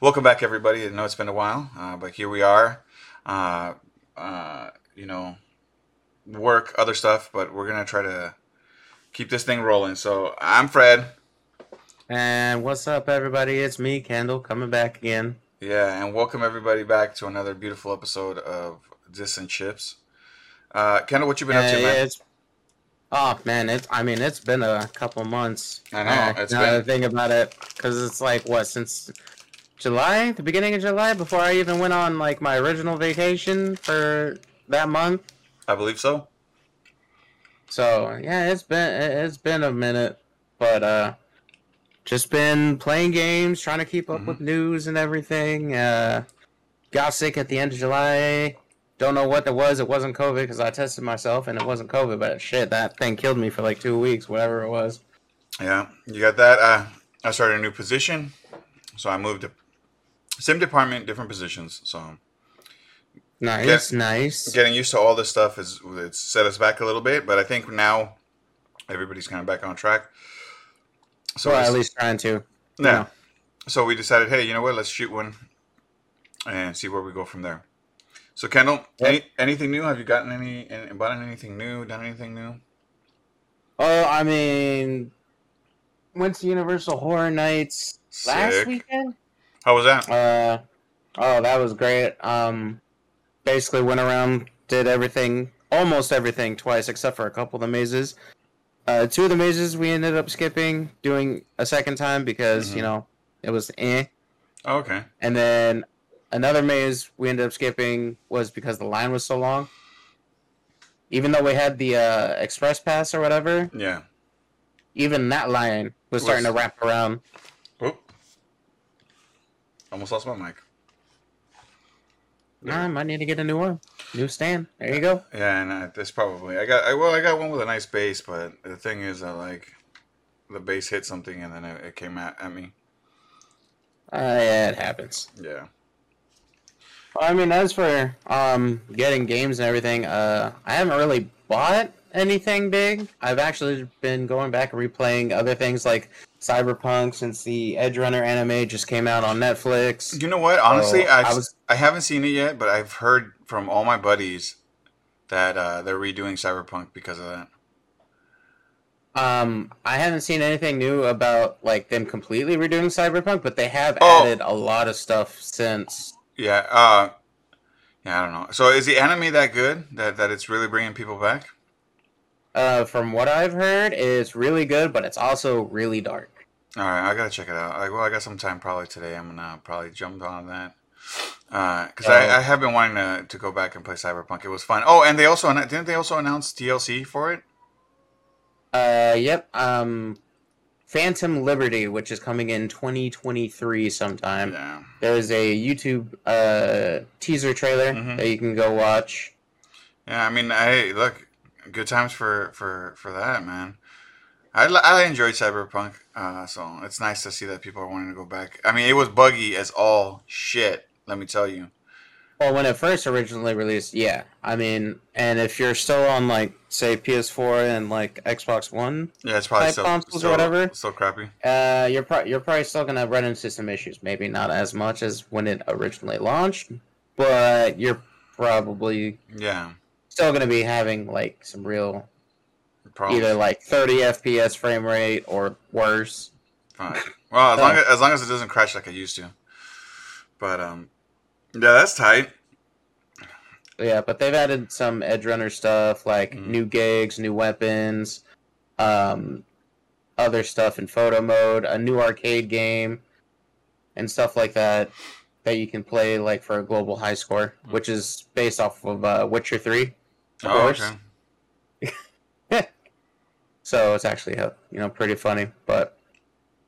Welcome back, everybody. I know it's been a while, uh, but here we are. Uh, uh, you know, work, other stuff, but we're gonna try to keep this thing rolling. So I'm Fred. And what's up, everybody? It's me, Kendall, coming back again. Yeah, and welcome everybody back to another beautiful episode of Distant Chips. Uh, Kendall, what you been up to, man? it's, oh man, it's. I mean, it's been a couple months. I know, Uh, it's now that I been- think about it, because it's like what since July, the beginning of July, before I even went on like my original vacation for that month. I believe so. So yeah, it's been it- it's been a minute, but uh, just been playing games, trying to keep up Mhm. with news and everything. Uh, got sick at the end of July. Don't know what it was. It wasn't COVID because I tested myself and it wasn't COVID. But shit, that thing killed me for like two weeks, whatever it was. Yeah, you got that. Uh, I started a new position, so I moved to same department, different positions. So Nice, nice. getting used to all this stuff is it's set us back a little bit, but I think now everybody's kind of back on track. So well, at least trying to. yeah. know. So we decided, hey, you know what? Let's shoot one and see where we go from there. So Kendall, Yep. any, anything new? Have you gotten any, any bought anything new? Done anything new? Oh, I mean, went to Universal Horror Nights last weekend. How was that? Uh, oh, that was great. Um, basically went around, did everything, almost everything twice, except for a couple of the mazes. Uh, two of the mazes we ended up skipping, doing a second time because Mhm. you know it was eh. Oh, okay. And then another maze we ended up skipping was because the line was so long. Even though we had the uh, express pass or whatever, Yeah. even that line was starting to wrap around. Almost lost my mic. I might need to get a new one, new stand. There you go. Yeah, and uh, this probably I got I, well I got one with a nice base, but the thing is that like the base hit something and then it, it came at, at me. Uh, yeah, it happens. Yeah. I mean, as for um getting games and everything, uh, I haven't really bought anything big. I've actually been going back and replaying other things like Cyberpunk since the Edge Runner anime just came out on Netflix. You know what? Honestly, So, I I was- I haven't seen it yet, but I've heard from all my buddies that uh, they're redoing Cyberpunk because of that. Um, I haven't seen anything new about like them completely redoing Cyberpunk, but they have Oh. added a lot of stuff since. Yeah. Uh, yeah, I don't know. So is the anime that good that that it's really bringing people back? Uh, from what I've heard, it's really good, but it's also really dark. All right, I gotta check it out. I, well, I got some time probably today. I'm gonna probably jump on that because Oh. I, I have been wanting to, to go back and play Cyberpunk. It was fun. Oh, and they also didn't they also announce DLC for it? Uh, yep. Um, Phantom Liberty, which is coming in 2023 sometime. Yeah. There's a YouTube uh teaser trailer Mhm. that you can go watch. Yeah, I mean, hey, look, good times for for for that, man. I, I enjoyed Cyberpunk, uh, so it's nice to see that people are wanting to go back. I mean, it was buggy as all shit. Let me tell you. Well, when it first originally released, yeah. I mean, and if you're still on like say PS4 and like Xbox One, Yeah, it's probably still, consoles or whatever? still crappy. uh, you're pro- you're probably still gonna run into some issues. Maybe not as much as when it originally launched, but you're probably Yeah, still gonna be having like some real probably. either like 30 FPS frame rate or worse. Fine. Well, as Oh. long as, as long as it doesn't crash like it used to. But um, yeah, that's tight. Yeah, but they've added some Edge Runner stuff like Mhm. new gigs, new weapons, um, other stuff in photo mode, a new arcade game, and stuff like that that you can play like for a global high score, which is based off of uh, Witcher Three. Of oh, course. okay. So it's actually uh, you know pretty funny, but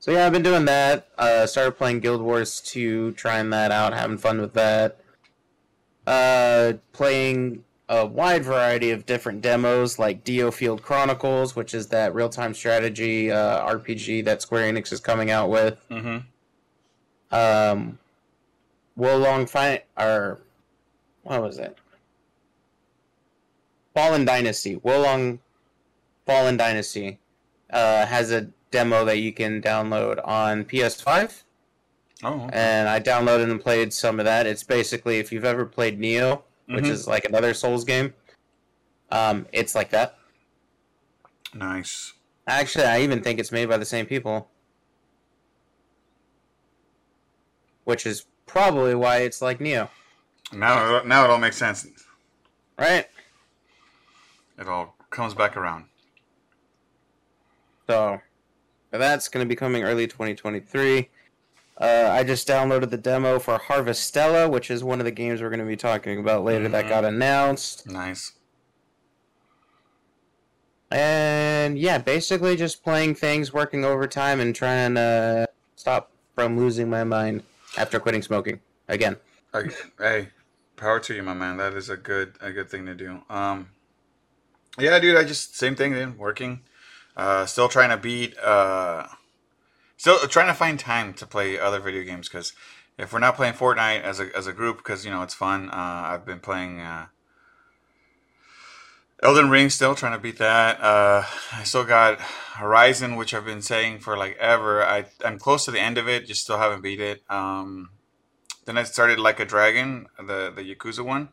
so yeah, I've been doing that. Uh, started playing Guild Wars 2, trying that out, having fun with that. Uh, playing a wide variety of different demos, like Dio Field Chronicles, which is that real-time strategy uh, RPG that Square Enix is coming out with. Mm-hmm. Um, Wolong Fight or what was it? Fallen Dynasty. Wolong Fallen Dynasty uh, has a demo that you can download on PS5 Oh, okay. and I downloaded and played some of that. It's basically if you've ever played Nioh, which Mhm. is like another Souls game, um, it's like that. nice. Actually, I even think it's made by the same people, which is probably why it's like Nioh, Now, now it all makes sense. right? It all comes back around. So that's going to be coming early 2023. Uh, I just downloaded the demo for Harvestella, which is one of the games we're going to be talking about later that Mhm. got announced. Nice. And yeah, basically just playing things, working overtime, and trying to stop from losing my mind after quitting smoking again. Hey, power to you, my man. That is a good a good thing to do. Um, yeah, dude. I just same thing. Then working, uh, still trying to beat. Uh, still trying to find time to play other video games because if we're not playing Fortnite as a as a group, because you know it's fun. Uh, I've been playing. Uh, Elden Ring still trying to beat that. Uh, I still got Horizon, which I've been saying for like ever. I I'm close to the end of it, just still haven't beat it. Um, then I started like a dragon, the the Yakuza one.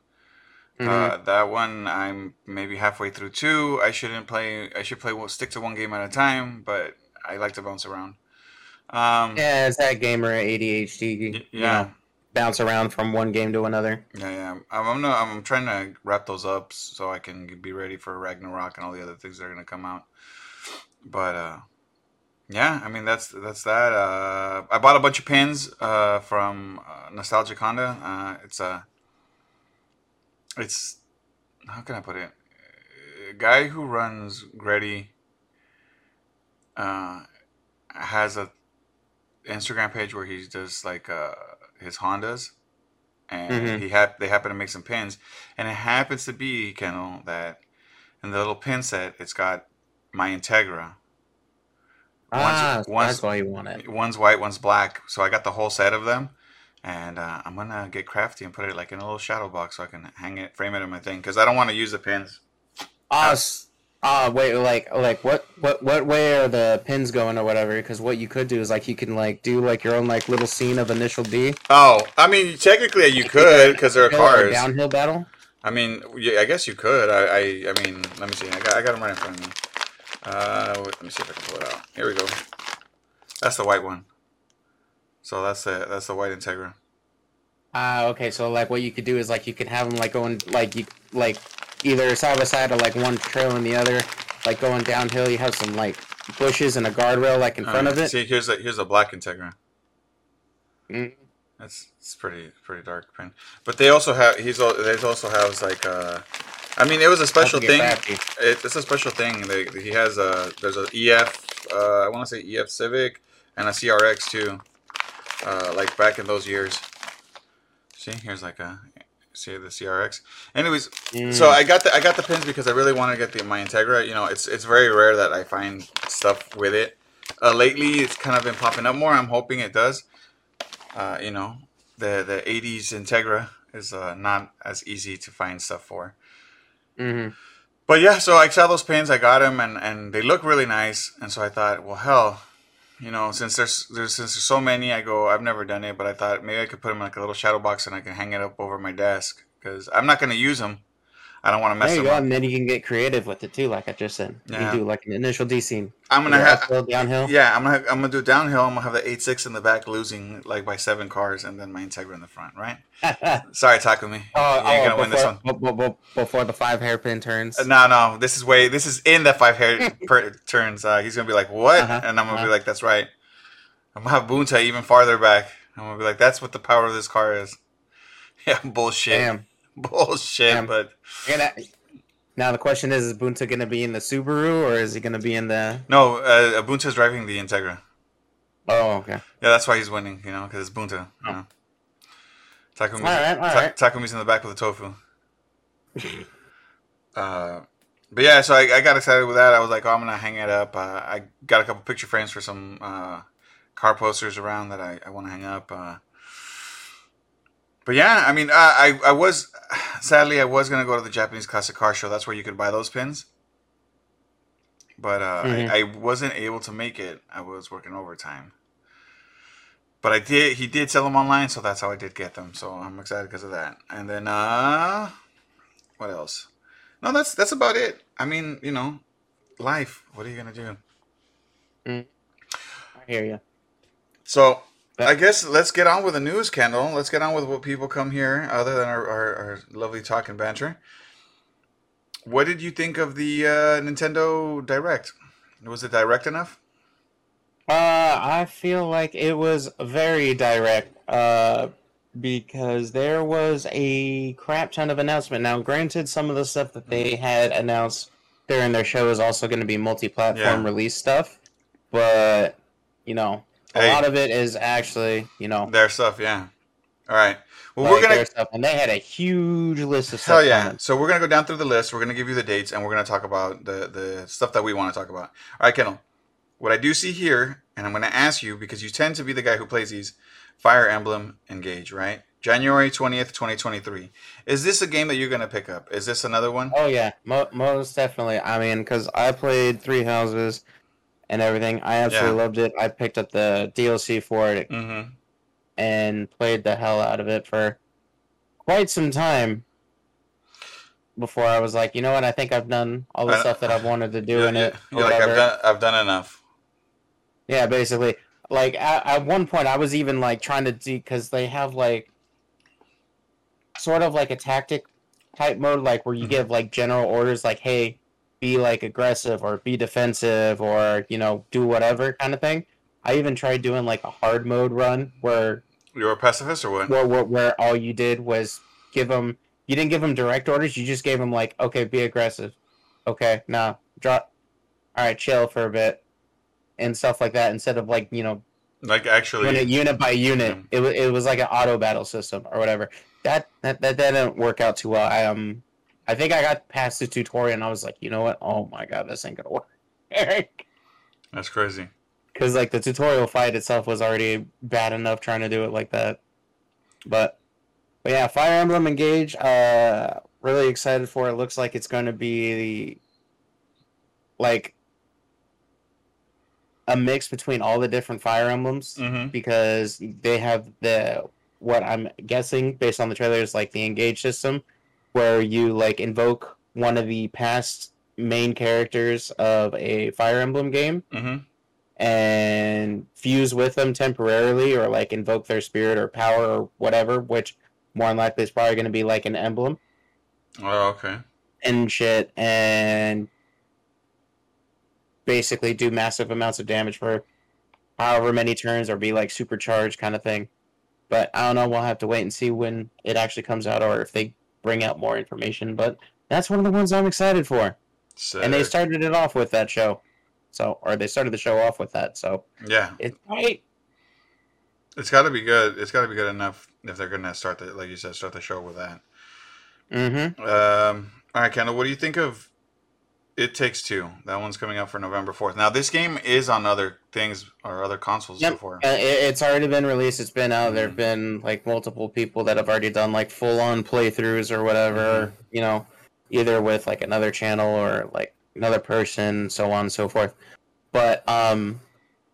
Mhm. Uh, that one I'm maybe halfway through too. I shouldn't play. I should play. Stick to one game at a time, but I like to bounce around. Um, yeah, it's that gamer ADHD. y- you yeah, know, bounce around from one game to another. yeah, yeah. I'm I'm, no, I'm trying to wrap those up so I can be ready for Ragnarok and all the other things that are gonna come out. But uh, yeah, I mean that's that's that. Uh, I bought a bunch of pins uh, from uh, Nostalgic Honda. Uh, it's a it's how can I put it? A guy who runs Gretty uh, has a Instagram page where he does like uh, his Hondas, and Mhm. he hap- they happen to make some pins, and it happens to be Kendall that in the little pin set it's got my Integra. Ah, One's- so one's- that's why you want it. One's white, one's black. So I got the whole set of them, and uh, I'm gonna get crafty and put it like in a little shadow box so I can hang it, frame it in my thing because I don't want to use the pins. Ah, s- ah, wait, like, like, what, what, what way are the pins going or whatever? Because what you could do is like you can like do like your own like little scene of Initial D. Oh, I mean, technically you could because there are cars. downhill battle. I mean, yeah, I guess you could. I, I, I mean, let me see. I got, I got them right in front of me. Uh, let me see if I can pull it out. Here we go. That's the white one. So that's the that's the white Integra. Ah, okay. So like, what you could do is like you could have them like going like you like either side by side or like one trail trailing the other, like going downhill. You have some like bushes and a guardrail like in front Uh, of it. See, here's a here's a black Integra. Mm. That's it's pretty pretty dark pen. But they also have he's they also has like uh I mean it was a special thing. It, it's a special thing. They, he has a there's a EF uh, I want to say EF Civic and a CRX too. Uh, like back in those years. See, here's like a see the CRX. Anyways, Mm. so I got the I got the pins because I really want to get the my Integra. You know, it's it's very rare that I find stuff with it. Uh, lately, it's kind of been popping up more. I'm hoping it does. Uh, you know, the the '80s Integra is uh, not as easy to find stuff for. Mm-hmm. But yeah, so I saw those pins, I got them, and, and they look really nice. And so I thought, well, hell, you know, since there's there's since there's so many, I go, I've never done it, but I thought maybe I could put them in like a little shadow box and I can hang it up over my desk because I'm not gonna use them. I don't want to mess There you go, up. and then you can get creative with it too, like I just said. You can do like an initial D scene. I'm gonna have uphill, downhill. yeah, I'm gonna I'm gonna do downhill. I'm gonna have the eight six in the back, losing like by seven cars, and then my Integra in the front. Right? oh, Sorry, Takumi. oh, you ain't gonna win this one. bu- bu- before the five hairpin turns. Uh, No, no, this is way. This is in the five hair per, turns. Uh, he's gonna be like, "What?" Uh-huh, And I'm gonna be uh-huh. like, "That's right." I'm gonna have Bunta even farther back. I'm gonna be like, "That's what the power of this car is." Yeah, bullshit, Damn. Bullshit. Damn. But gonna- now the question is: Is Bunta gonna be in the Subaru or is he gonna be in the? no, uh, Bunta's driving the Integra. Oh, okay. Yeah, that's why he's winning. You know, because it's Bunta. You know. Takumi's, All right, all Ta- right. Takumi's in the back with the tofu. uh, but yeah, so I, I got excited with that. I was like, oh, I'm gonna hang it up. Uh, I got a couple picture frames for some uh, car posters around that I, I want to hang up. But yeah, I mean, uh, I I was sadly I was gonna go to the Japanese classic car show. That's where you could buy those pins. But uh, Mhm. I, I wasn't able to make it. I was working overtime. but I did. He did sell them online, so that's how I did get them. So I'm excited because of that. And then, uh, what else? No, that's that's about it. I mean, you know, life. What are you gonna do? I hear you. So I guess let's get on with the news, Kendall. Let's get on with what people come here, other than our, our, our lovely talk and banter. What did you think of the uh, Nintendo Direct? Was it direct enough? Uh, I feel like it was very direct. Uh, because there was a crap ton of announcement. Now, granted, some of the stuff that they had announced during their show is also going to be multi-platform Yeah. release stuff, but you know, a Hey. lot of it is actually, you know, Their stuff, yeah. All right. Well, like we're gonna their stuff, and they had a huge list of Hell stuff. yeah! So we're gonna go down through the list. We're gonna give you the dates, and we're gonna talk about the the stuff that we want to talk about. All right, Kendall. What I do see here, and I'm gonna ask you because you tend to be the guy who plays these Fire Emblem Engage, right? January twentieth, twenty twenty three. Is this a game that you're gonna pick up? Is this another one? Oh yeah, Mo- most definitely. I mean, because I played Three Houses and everything. I absolutely Yeah. loved it. I picked up the DLC for it Mm-hmm. and played the hell out of it for quite some time before I was like, you know what? I think I've done all the stuff that I've wanted to do in it. You're like I've done. I've done enough. Yeah, basically. Like at, at one point, I was even like trying to do because they have like sort of like a tactic type mode, like where you Mhm. give like general orders, like "Hey, be like aggressive or be defensive or you know do whatever" kind of thing. I even tried doing like a hard mode run where You're a pacifist or what? where where, where all you did was give them you didn't give them direct orders you just gave them like okay be aggressive okay now drop all right chill for a bit and stuff like that instead of like you know Like actually, doing it unit by unit Yeah. it, wa- it was like an auto battle system or whatever that that, that that didn't work out too well i um i think i got past the tutorial and i was like you know what oh my god this ain't gonna work that's crazy. because like the tutorial fight itself was already bad enough trying to do it like that. But but yeah, Fire Emblem Engage. Uh, really excited for it. Looks like it's going to be the, like a mix between all the different Fire Emblems Mm-hmm. because they have the what I'm guessing based on the trailer is like the engage system where you like invoke one of the past main characters of a Fire Emblem game Mm-hmm. and fuse with them temporarily or like invoke their spirit or power or whatever, which more than likely is probably going to be like an emblem Oh, okay. and shit, and basically do massive amounts of damage for however many turns or be like supercharged kind of thing. But I don't know. We'll have to wait and see when it actually comes out or if they bring out more information. But that's one of the ones I'm excited for. So, And they started it off with that show. So, or they started the show off with that. So yeah, it's great. it's got to be good. It's got to be good enough if they're gonna start the like you said, start the show with that. Mm-hmm. Um, all right, Kendall, what do you think of It Takes Two? That one's coming out for November 4th. Now, this game is on other things or other consoles Yep. before. Uh, it, it's already been released. It's been out. There Mhm. have been like multiple people that have already done like full on playthroughs or whatever. Mhm. You know, either with like another channel or like another person, so on and so forth. But um,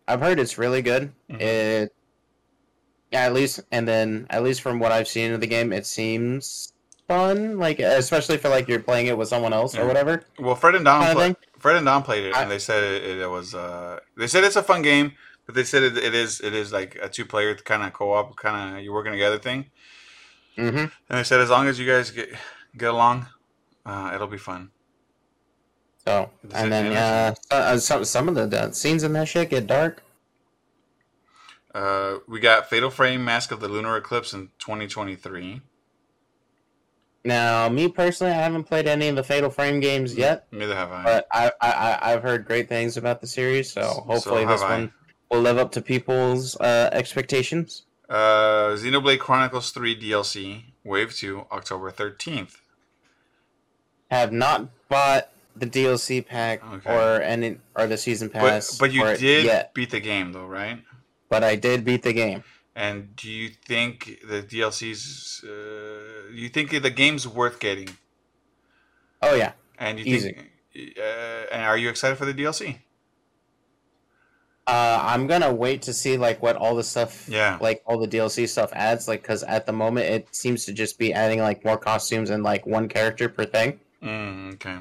I've heard it's really good. Mhm. It, yeah, at least, and then at least from what I've seen of the game, it seems fun. Like especially for like you're playing it with someone else Yeah. or whatever Well, Fred and Don, kind of play. Fred and Don played it, I- and they said it, it was. Uh, they said it's a fun game, but they said it, it is. It is like a two player kind of co op, kind of you're working together thing. Mm-hmm. And they said as long as you guys get get along, uh, it'll be fun. So Is and then yeah, uh, some some of the scenes in that shit get dark. Uh, we got Fatal Frame Mask of the Lunar Eclipse in 2023. Now, me personally, I haven't played any of the Fatal Frame games yet, Neither have I. but I, I, I I've heard great things about the series, so So hopefully have this I. one will live up to people's uh, expectations. Uh, Xenoblade Chronicles 3 DLC Wave 2 October 13th. Have not bought the DLC pack Okay. or any or the season pass, But but you did yet, beat the game though, right? but I did beat the game. And do you think the DLCs? Uh, you think the game's worth getting? Oh yeah, And you Easy. think? Uh, and are you excited for the DLC? Uh, I'm gonna wait to see like what all the stuff, Yeah. like all the DLC stuff adds, like because at the moment it seems to just be adding like more costumes and like one character per thing. Mm, okay.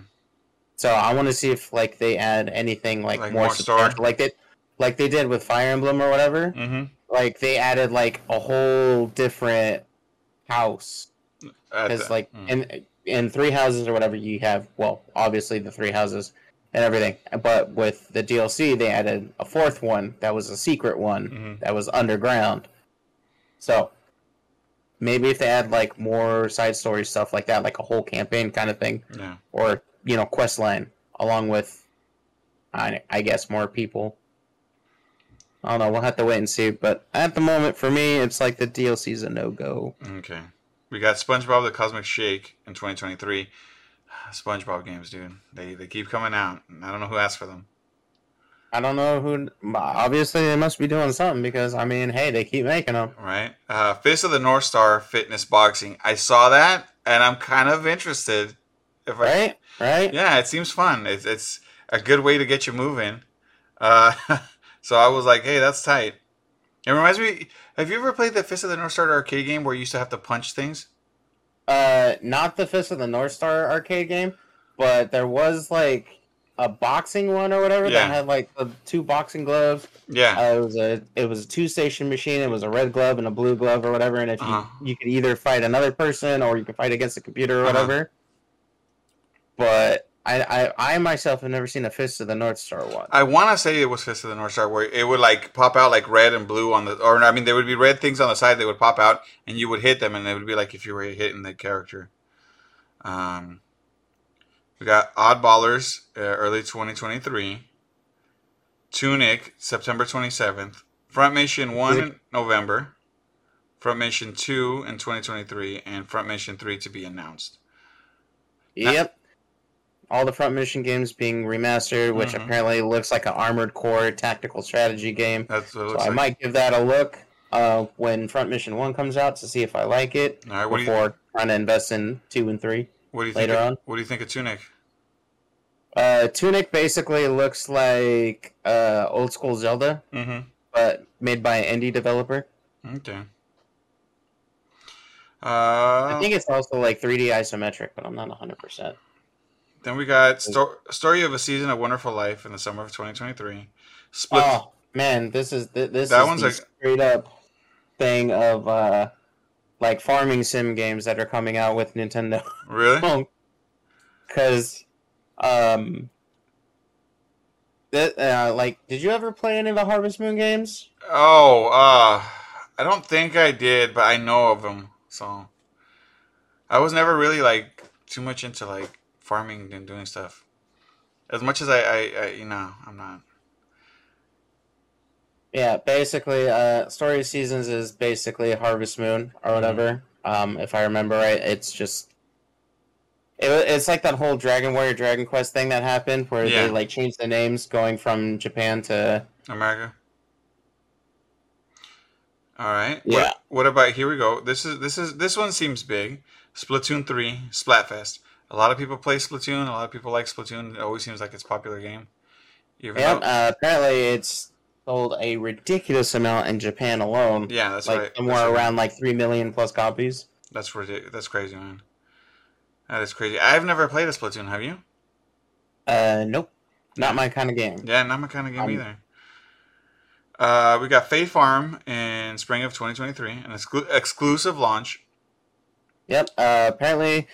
So I want to see if like they add anything like, Like more, more like they like they did with Fire Emblem or whatever. Mm-hmm. Like they added like a whole different house because like mm. in in three houses or whatever you have well obviously the three houses and everything but with the dlc they added a fourth one that was a secret one Mhm. that was underground so maybe if they add like more side story stuff like that like a whole campaign kind of thing yeah. or you know quest line along with i, I guess more people i don't know we'll have to wait and see but at the moment for me it's like the dlc is a no-go Okay. We got SpongeBob the Cosmic Shake in 2023. SpongeBob games, dude. They they keep coming out. I don't know who asked for them. I don't know who. Obviously, they must be doing something because I mean, hey, they keep making them. Right. Uh, Fist of the North Star Fitness Boxing. I saw that and I'm kind of interested. If I, Right, right. Yeah, it seems fun. It's it's a good way to get you moving. Uh, so I was like, hey, that's tight. It reminds me. Have you ever played the Fist of the North Star arcade game where you used to have to punch things? Uh, not the Fist of the North Star arcade game, but there was like a boxing one or whatever Yeah. that had like the two boxing gloves. Yeah. Uh, it was a it was a two station machine. It was a red glove and a blue glove or whatever. And if you Uh-huh. you could either fight another person or you could fight against the computer or Uh-huh. whatever. But I, I I myself have never seen a Fist of the North Star one. I want to say it was Fist of the North Star where it would like pop out like red and blue on the, or I mean, there would be red things on the side. They would pop out, and you would hit them, and it would be like if you were hitting the character. Um, we got Oddballers uh, early 2023, Tunic September 27th, Front Mission One in November, Front Mission Two in 2023, and Front Mission Three to be announced. Yep. All the front mission games being remastered, which Mhm. apparently looks like an Armored Core tactical strategy game. That's what it So I like. might give that a look uh, when Front Mission One comes out to see if I like it All right, what do you before trying to invest in two and three. what do you think? later of- on? What do you think of Tunic? Uh, Tunic basically looks like uh, old school Zelda, Mm-hmm. but made by an indie developer. Okay. Uh, I think it's also like 3D isometric, but I'm not 100%. Then we got sto- story of a season of wonderful life in the summer of 2023. Split. Oh man, this is th- this That is one's like- straight up thing of uh like farming sim games that are coming out with Nintendo. Really? Because um that uh, like did you ever play any of the Harvest Moon games? Oh, uh, I don't think I did, but I know of them. So I was never really like too much into like farming and doing stuff. As much as I, I, I you know, I'm not. Yeah, basically uh Story of Seasons is basically Harvest Moon Mm-hmm. or whatever. Um if I remember right, it's just it, it's like that whole Dragon Warrior Dragon Quest thing that happened where Yeah. they like changed the names going from Japan to America. All right. Yeah. What, what about here we go. This is this is this one seems big. Splatoon 3, Splatfest. A lot of people play Splatoon, a lot of people like Splatoon. It always seems like it's a popular game. Even Yep, though, uh, apparently it's sold a ridiculous amount in Japan alone. yeah, that's like right. somewhere that's right. around like three million plus copies. That's ridic- That's crazy, man. That is crazy. I've never played a Splatoon. Have you? Uh, nope, not my kind of game. Yeah, not my kind of game Um, either. Uh, we got Fae Farm in spring of 2023, an exclu- exclusive launch. Yep. Uh, apparently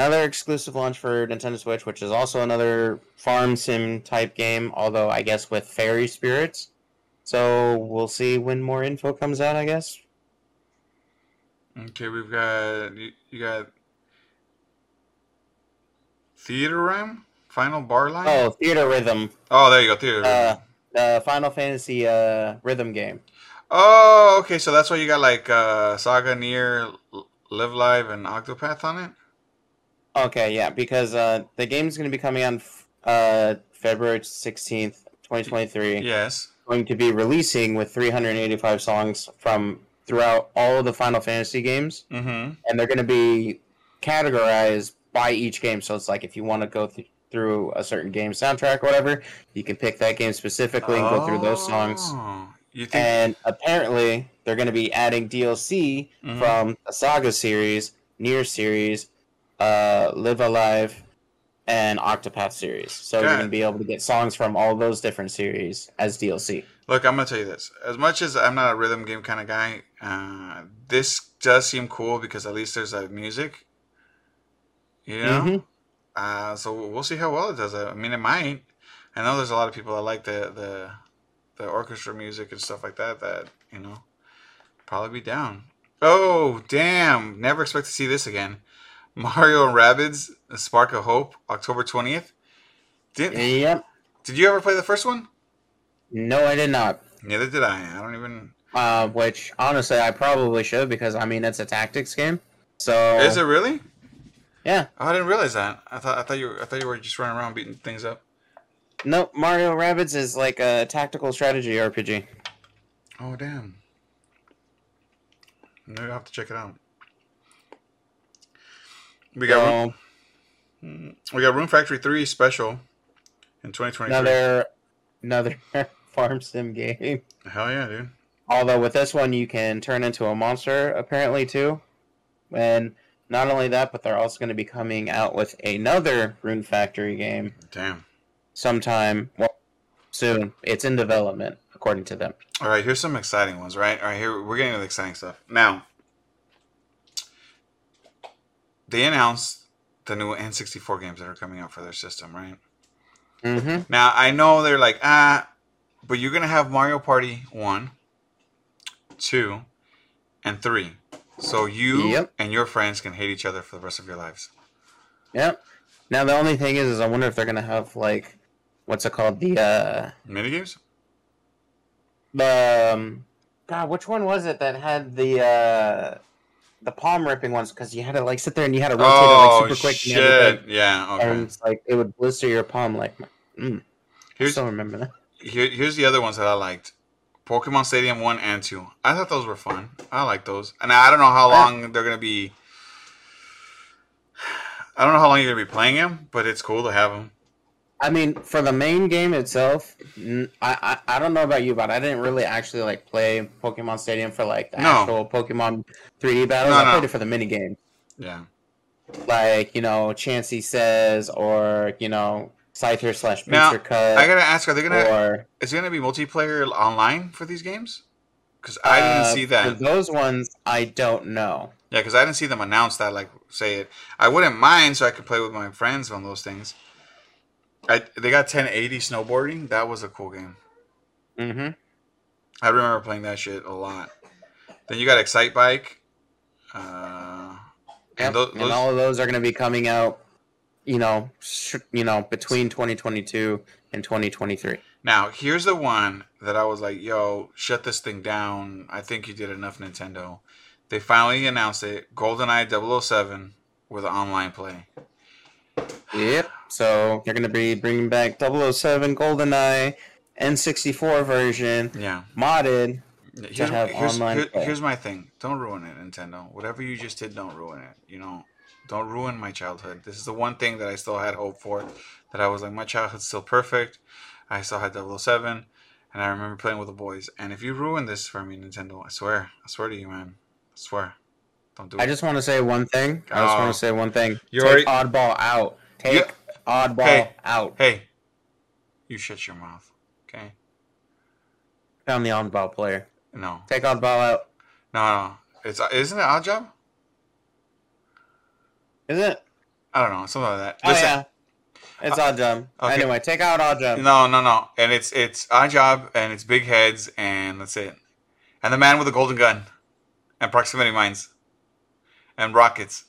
another exclusive launch for Nintendo Switch, which is also another farm sim type game, although I guess with fairy spirits. So we'll see when more info comes out. I guess. Okay, we've got you, you got Theater Rhyme, Final Bar Line. Oh, Theater Rhythm, Oh, there you go, Theater uh, the Final Fantasy uh, rhythm game. Oh, okay, so that's why you got like uh, Saga, NieR, Live Live, and Octopath on it. Okay, yeah, because uh, the game's going to be coming out uh, February 16th, 2023. Yes. Going to be releasing with 385 songs from throughout all of the Final Fantasy games, Mm-hmm. and they're going to be categorized by each game. So it's like if you want to go through through a certain game soundtrack or whatever, you can pick that game specifically and go through those songs. Oh, You think? And apparently, they're going to be adding DLC Mhm. from the Saga series, NieR series, uh, Live A Live, and Octopath series. So you're going to be able to get songs from all those different series as DLC. Look, I'm gonna tell you this. As much as I'm not a rhythm game kind of guy, uh, this does seem cool because at least there's that music. You know. Mhm. Uh, so we'll see how well it does. I mean, it might. I know there's a lot of people that like the the the orchestra music and stuff like that. That you know, probably be down. Oh damn! Never expect to see this again. Mario and Rabbids: A Spark of Hope, October twentieth. Did Yep. Did you ever play the first one? No, I did not. Neither did I. I don't even. Uh, which honestly, I probably should because I mean it's a tactics game. So Is it really? Yeah. Oh, I didn't realize that. I thought I thought you were, I thought you were just running around beating things up. Nope, Mario Rabbids is like a tactical strategy RPG. Oh damn. Maybe I'll have to check it out. We got Room, hmm, we got Rune Factory Three special in 2023. another another farm sim game. Hell yeah, dude. Although with this one you can turn into a monster apparently too. And not only that, but they're also going to be coming out with another Rune Factory game Damn. sometime well, soon. It's in development according to them. All right, here's some exciting ones. Right. All right, here we're getting to the exciting stuff now. They announced the new N64 games that are coming out for their system, right? Mhm. Now I know they're like ah, but you're gonna have Mario Party one, two, and three. So you Yep. and your friends can hate each other for the rest of your lives. Yep. Now the only thing is, is I wonder if they're gonna have like, what's it called? The uh, Minigames? the um, God, which one was it that had the uh, the palm ripping ones? Because you had to like sit there and you had to rotate Oh it like super quick. and shit! everything. Yeah. And Okay. it's like it would blister your palm. Like, mm, I Here's still remember that. here, here's the other ones that I liked. Pokemon Stadium one and two. I thought those were fun. I like those. And I don't know how long they're gonna be. I don't know how long you're gonna be playing them, but it's cool to have them. I mean, for the main game itself, I, I I don't know about you, but I didn't really actually like play Pokemon Stadium for like the No. actual Pokemon 3D battles. No, I no. played it for the mini game. Yeah. like you know Chansey says or you know Scyther slash Pincer Cut I gotta ask: Are they gonna? or Is it gonna be multiplayer online for these games? Because I didn't uh, see that. those ones I don't know. Yeah, because I didn't see them announce that. Like, say it. I wouldn't mind, so I could play with my friends on those things. I they got 1080 snowboarding. That was a cool game. Mm-hmm. I remember playing that shit a lot. Then you got Excite Bike. Uh, Yep. and tho- and those, all of those are going to be coming out, you know, sh- you know, between 2022 and 2023. now here's the one that I was like, "Yo, shut this thing down." I think you did enough, Nintendo. They finally announced it. GoldenEye 007 with online play. Yep. So they're going to be bringing back 007 GoldenEye N64 version Yeah. modded. Here's, have here's, online here- here's my thing. Don't ruin it, Nintendo. Whatever you just did, don't ruin it. You know, don't ruin my childhood. This is the one thing that I still had hope for. That I was like, my childhood's still perfect. I still had 007, and I remember playing with the boys. And if you ruin this for me, Nintendo, I swear, I swear to you, man, I swear, don't do it. I just want to say one thing. I just Oh. want to say one thing. You Take already- oddball out. Take You- oddball Hey. out. hey, you shut your mouth, okay? Found the oddball player. No, Take oddball out. no, no. It's isn't it odd job? Is it? I don't know, something like that. Oh yeah. It's uh, odd job. okay. Anyway, take out odd job. No, no, no. And it's it's odd job and it's big heads and that's it. And the man with the golden gun and proximity mines and rockets.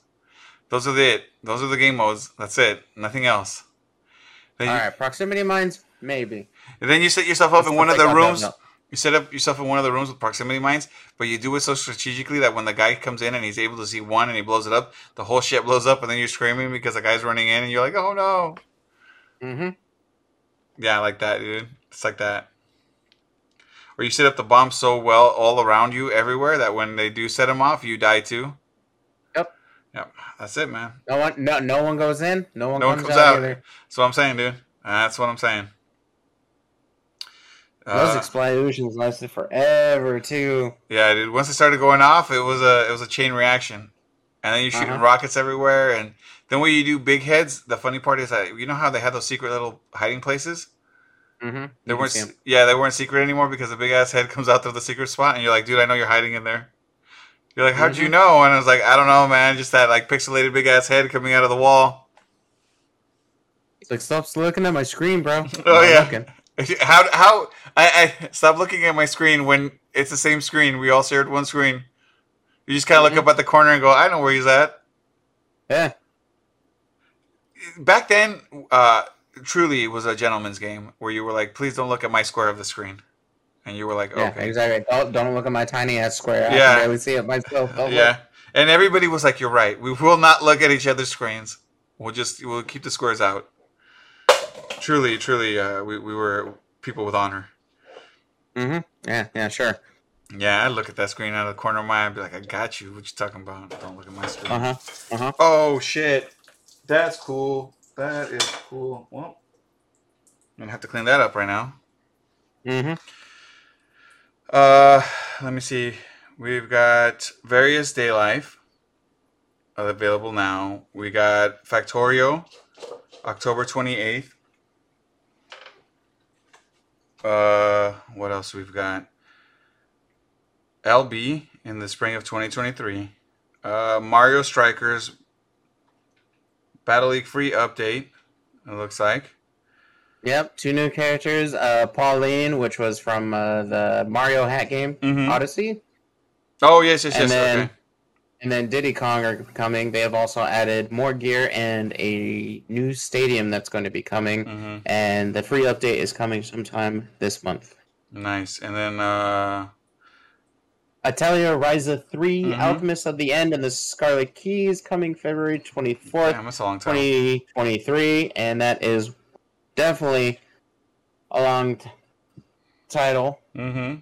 Those are the it. Those are the game modes. That's it. Nothing else. Then All you, right, proximity mines, maybe. then you set yourself up Let's in one of the rooms. You set up yourself in one of the rooms with proximity mines, but you do it so strategically that when the guy comes in and he's able to see one and he blows it up, the whole shit blows up, and then you're screaming because the guy's running in, and you're like, "Oh no!" Mm-hmm. Yeah, I like that, dude. It's like that. Or you set up the bomb so well all around you everywhere that when they do set them off, you die too. Yep. That's it, man. No one, no, no one goes in. No one No one comes, comes out, out. either. That's what I'm saying, dude. That's what I'm saying. Those Uh, explosions lasted forever too. yeah, dude. Once it started going off, it was a it was a chain reaction, and then you're shooting Uh-huh. rockets everywhere. And then when you do big heads, the funny part is that you know how they had those secret little hiding places. Mm-hmm. They weren't. Yeah, they weren't secret anymore because the big ass head comes out through the secret spot, and you're like, dude, I know you're hiding in there. You're like, how'd you Mhm. know? And I was like, I don't know, man. Just that like pixelated big ass head coming out of the wall. It's like stop looking at my screen, bro. Oh, yeah. looking. How how I, I stop looking at my screen when it's the same screen. We all shared one screen. You just kind of look up at the corner and go, I know where he's at. Yeah. Back then, uh, truly, it was a gentleman's game where you were like, please don't look at my square of the screen, and you were like, Yeah, okay, exactly. Don't, don't look at my tiny ass square. I Yeah. can barely see it myself. Don't yeah. And everybody was like, you're right. We will not look at each other's screens. We'll just we'll keep the squares out. Truly, truly, uh, we we were people with honor. Mm-hmm. Yeah, yeah, sure. Yeah, I look at that screen out of the corner of my eye and be like, I got you. What you talking about? Don't look at my screen. Uh huh. Uh huh. Oh shit. That's cool. That is cool. Well, I'm gonna have to clean that up right now. Mm-hmm. Uh, let me see. We've got various day life available now. We got Factorio, October 28th. Uh, what else we've got? LB in the spring of 2023. Uh, Mario Strikers Battle League free update. It looks like. Yep. Two new characters. Uh, Pauline, which was from uh, the Mario Hat game Mhm. Odyssey, Oh yes, yes, And yes. then- okay. and then Diddy Kong are coming. They have also added more gear and a new stadium that's going to be coming. hmm And the free update is coming sometime this month. Nice. And then uh, Atelier Ryza 3, Mhm. Alchemist of the End, and the Scarlet Keys coming February 24th, damn, that's a long time. 2023. And that is definitely a long t- title. Mm-hmm.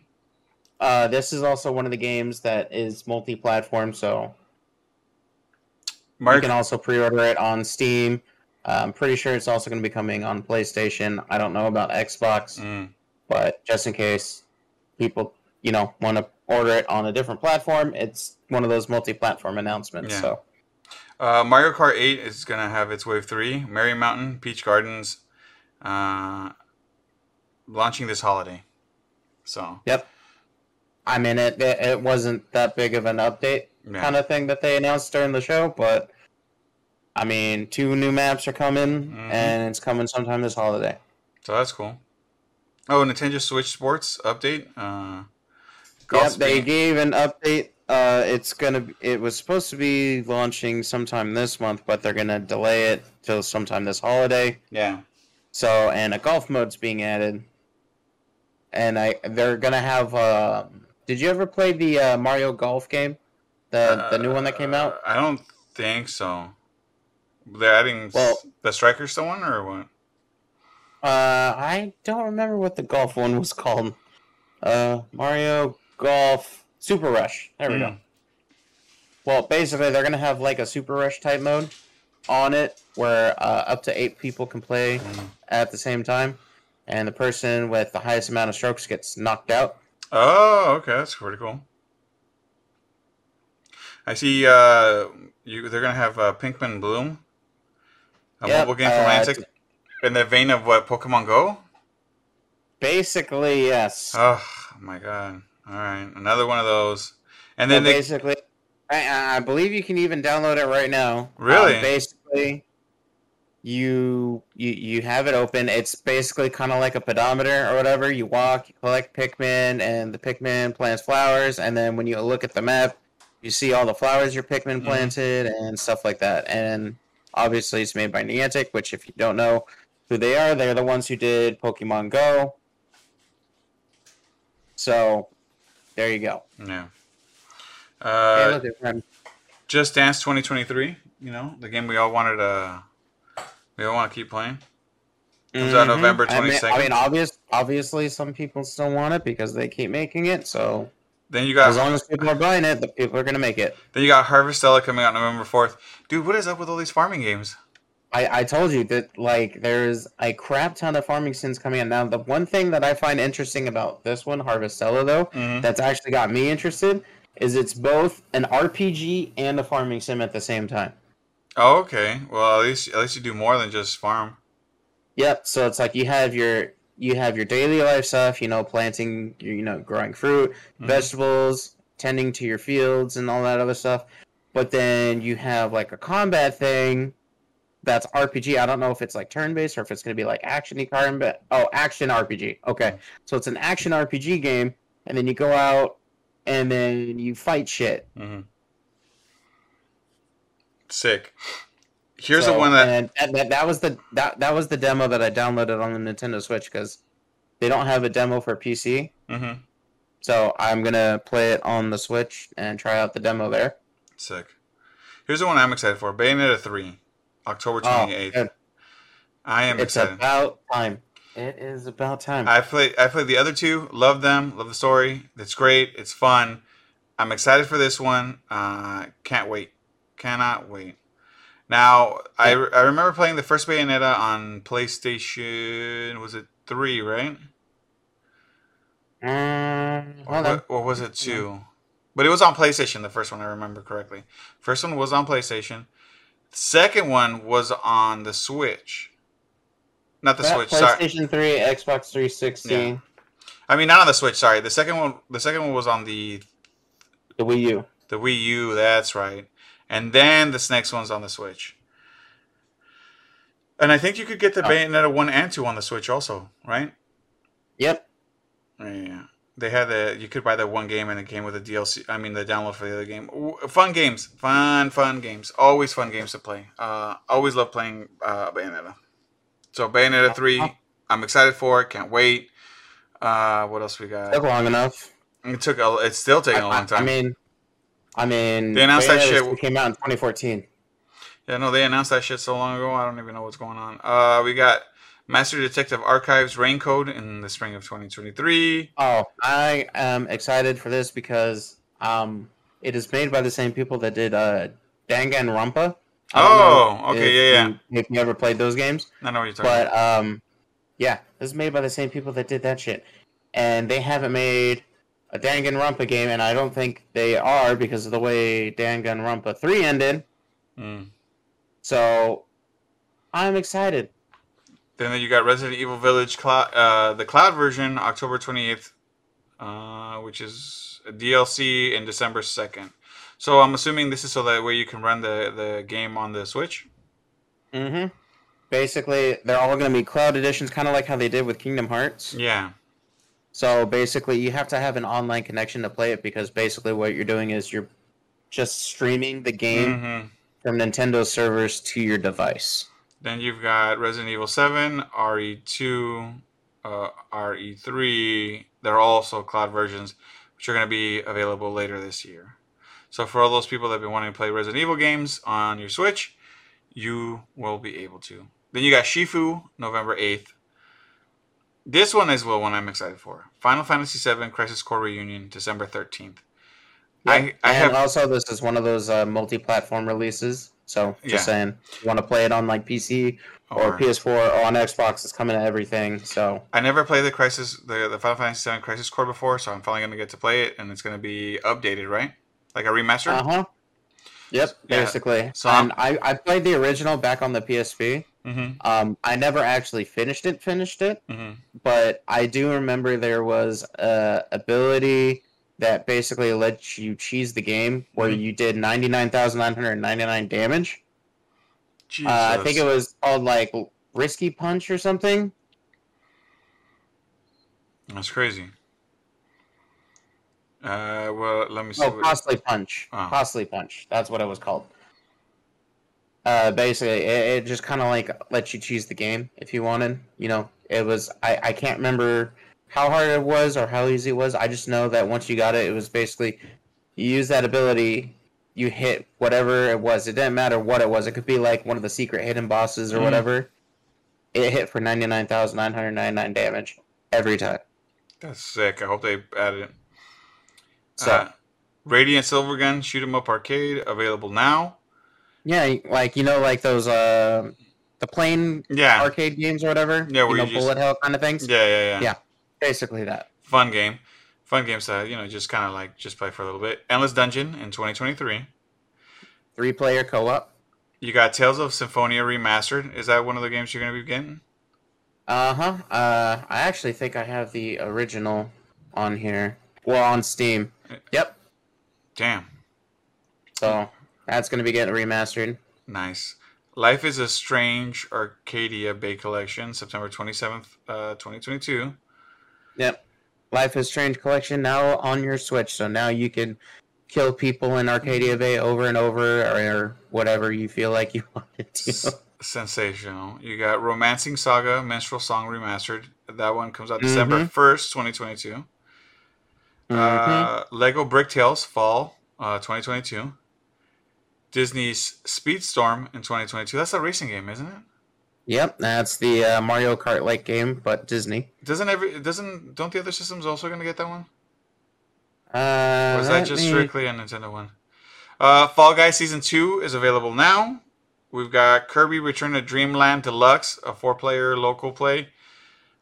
Uh, this is also one of the games that is multi platform, so you can also pre order it on Steam. Uh, I'm pretty sure it's also going to be coming on PlayStation. I don't know about Xbox, mm, but just in case people, you know, want to order it on a different platform, it's one of those multi platform announcements. Yeah. So, uh, Mario Kart 8 is gonna have its wave three. Merry Mountain, Peach Gardens, uh, launching this holiday. So yep. I mean, it, it, it wasn't that big of an update yeah, kind of thing that they announced during the show, but I mean, two new maps are coming, Mhm. and it's coming sometime this holiday. so that's cool. Oh, Nintendo Switch Sports update. Uh, Yep, they gave an update. Uh, it's gonna. It was supposed to be launching sometime this month, but they're gonna delay it till sometime this holiday. yeah. So, and a golf mode's being added, and I they're gonna have. Uh, did you ever play the uh, Mario Golf game, the the new one that came out? Uh, I don't think so. They're adding s- Well- the Striker still one or what? Uh, I don't remember what the golf one was called. Uh, Mario Golf Super Rush. There we Hmm. go. Well, basically, they're gonna have like a Super Rush type mode on it, where uh, up to eight people can play at the same time, and the person with the highest amount of strokes gets knocked out. Oh, okay, that's pretty cool. I see. Uh, you they're gonna have uh, Pikmin Bloom, a Yep, mobile game from uh, Niantic, in the vein of what Pokemon Go. Basically, yes. Oh my god! All right, another one of those. And So then they, basically, I, I believe you can even download it right now. Really? Um, basically, you you you have it open. It's basically kind of like a pedometer or whatever. You walk, you collect Pikmin, and the Pikmin plants flowers. And then when you look at the map, you see all the flowers your Pikmin Mhm. planted and stuff like that. And obviously, it's made by Niantic, which if you don't know who they are, they're the ones who did Pokemon Go. So, there you go. yeah. Hey, Uh, look, it's fun. Just Dance 2023. You know the game we all wanted to. We all want to keep playing. Comes out Mhm. November I mean- 22nd. I mean, obvious, obviously, some people still want it because they keep making it. So Then you got As long as people are buying it, the people are gonna make it. then you got Harvestella coming out November fourth. Dude, what is up with all these farming games? I, I told you that like there's a crap ton of farming sims coming out now. The one thing that I find interesting about this one, Harvestella, though, Mhm. that's actually got me interested, is it's both an RPG and a farming sim at the same time. Oh, okay. Well, at least at least you do more than just farm. Yep. So it's like you have your you have your daily life stuff, you know, planting, you know, growing fruit, Mhm. vegetables, tending to your fields, and all that other stuff. But then you have like a combat thing that's RPG. I don't know if it's like turn based or if it's going to be like action combat. Oh, action RPG. Okay, so it's an action RPG game, and then you go out and then you fight shit. hmm Sick. Here's So, the one that and that, that was the that that was the demo that I downloaded on the Nintendo Switch because they don't have a demo for PC. hmm So I'm gonna play it on the Switch and try out the demo there. sick. Here's the one I'm excited for. Bayonetta three, October twenty eighth. good. I am it's excited. about time. It is about time. I play. I played the other two, love them, love the story. It's great, it's fun. I'm excited for this one. Uh, can't wait. Cannot wait. Now, I, I remember playing the first Bayonetta on PlayStation. Was it three, right? Um, Or, hold on. or was it two? But it was on PlayStation. The first one, I remember correctly. First one was on PlayStation. Second one was on the Switch. Not the Switch. Sorry, PlayStation 3, Xbox 360, Yeah. I mean not on the Switch. Sorry, the second one. The second one was on the the Wii U. The Wii U, that's right. And then this next one's on the Switch. And I think you could get the Oh. Bayonetta 1 and 2 on the Switch also, right? Yep. Yeah. They had the you could buy that one game and it came with a DLC. I mean the download for the other game. Fun games. Fun, fun games. Always fun games to play. Uh always love playing uh Bayonetta. So Bayonetta 3, I'm excited for it. Can't wait. Uh what else we got? Took long enough. It took a, it's still taking a I- long time. I mean, I mean, They announced that shit- still came out in 2014. Yeah, no, they announced that shit so long ago. I don't even know what's going on. Uh, we got Master Detective Archives Rain Code in the spring of 2023. Oh, I am excited for this because um, it is made by the same people that did uh, Danganronpa. I don't know Oh, okay, yeah, yeah. you- If you ever played those games, I know what you're talking about. but about. um, yeah, this is made by the same people that did that shit, and they haven't made a Danganronpa game, and I don't think they are because of the way Danganronpa three ended. Mm. So, I'm excited. Then you got Resident Evil Village, Cloud, uh, the cloud version, October 28th, uh, which is a DLC in December 2nd. So I'm assuming this is so that way you can run the, the game on the Switch. Mm-hmm. Basically, they're all going to be cloud editions, kind of like how they did with Kingdom Hearts. Yeah. So basically, you have to have an online connection to play it because basically, what you're doing is you're just streaming the game hmm from Nintendo servers to your device. Then you've got Resident Evil 7, RE2, uh, RE3. They're also cloud versions, which are going to be available later this year. So for all those people that have been wanting to play Resident Evil games on your Switch, you will be able to. Then you got Sifu, November 8th. This one is the one I'm excited for. Final Fantasy VII Crisis Core Reunion, December 13th. I, I and have also, this is one of those uh, multi-platform releases. So just Yeah. saying, you want to play it on like PC or, or- PS4 or on Xbox, it's coming to everything. So I never played the Crisis, the, the Final Fantasy VII Crisis Core before, so I'm finally gonna get to play it, and it's gonna be updated, right? Like a remaster. uh huh. Yep, Yeah. basically. So and I, I played the original back on the PSP. Mm-hmm. Um, I never actually finished it. Finished it. Mm-hmm. but I do remember there was a ability that basically lets you cheese the game where Mhm. you did 99,999 damage. Jesus. Uh, I think it was called like Risky Punch or something. That's crazy. Uh, well, let me see. Oh, Costly Punch. Oh. Costly Punch. That's what it was called. Uh, basically, it, it just kind of like lets you choose the game if you wanted. You know, it was. I, I can't remember how hard it was or how easy it was. I just know that once you got it, it was basically you use that ability, you hit whatever it was. It didn't matter what it was. It could be like one of the secret hidden bosses or Mhm. whatever. It hit for ninety nine thousand nine hundred ninety nine damage every time. That's sick. I hope they added it. So Uh, Radiant Silvergun Shoot 'em Up Arcade available now. yeah, like you know, like those uh, the plane Yeah, arcade games or whatever. Yeah, you where know, you just- bullet hell kind of things. yeah, yeah, yeah. Yeah. Basically that. Fun game, fun games to you know just kind of like just play for a little bit. Endless Dungeon in 2023. Three player co op. You got Tales of Symphonia Remastered. Is that one of the games you're gonna be getting? Uh huh. Uh, I actually think I have the original on here. Well, on Steam. Yep. Damn, So that's gonna be getting remastered. nice. Life is a Strange Arcadia Bay Collection, September 27th, uh, 2022. Yep. Life is Strange collection now on your Switch, so now you can kill people in Arcadia Bay over and over, or, whatever you feel like you want to do. S- sensational. You got Romancing Saga Minstrel Song Remastered. That one comes out December Mhm. 1st, 2022. Mhm. Uh, Lego Brick Tales Fall uh, 2022. Disney's Speedstorm in 2022. That's a racing game, isn't it? Yep, that's the uh, Mario Kart like game, but Disney. Doesn't every doesn't don't the other systems also going to get that one? Uh, Or is that just me- strictly a Nintendo one? Uh, Fall Guys Season 2 is available now. We've got Kirby Return to Dreamland Deluxe, a four player local play.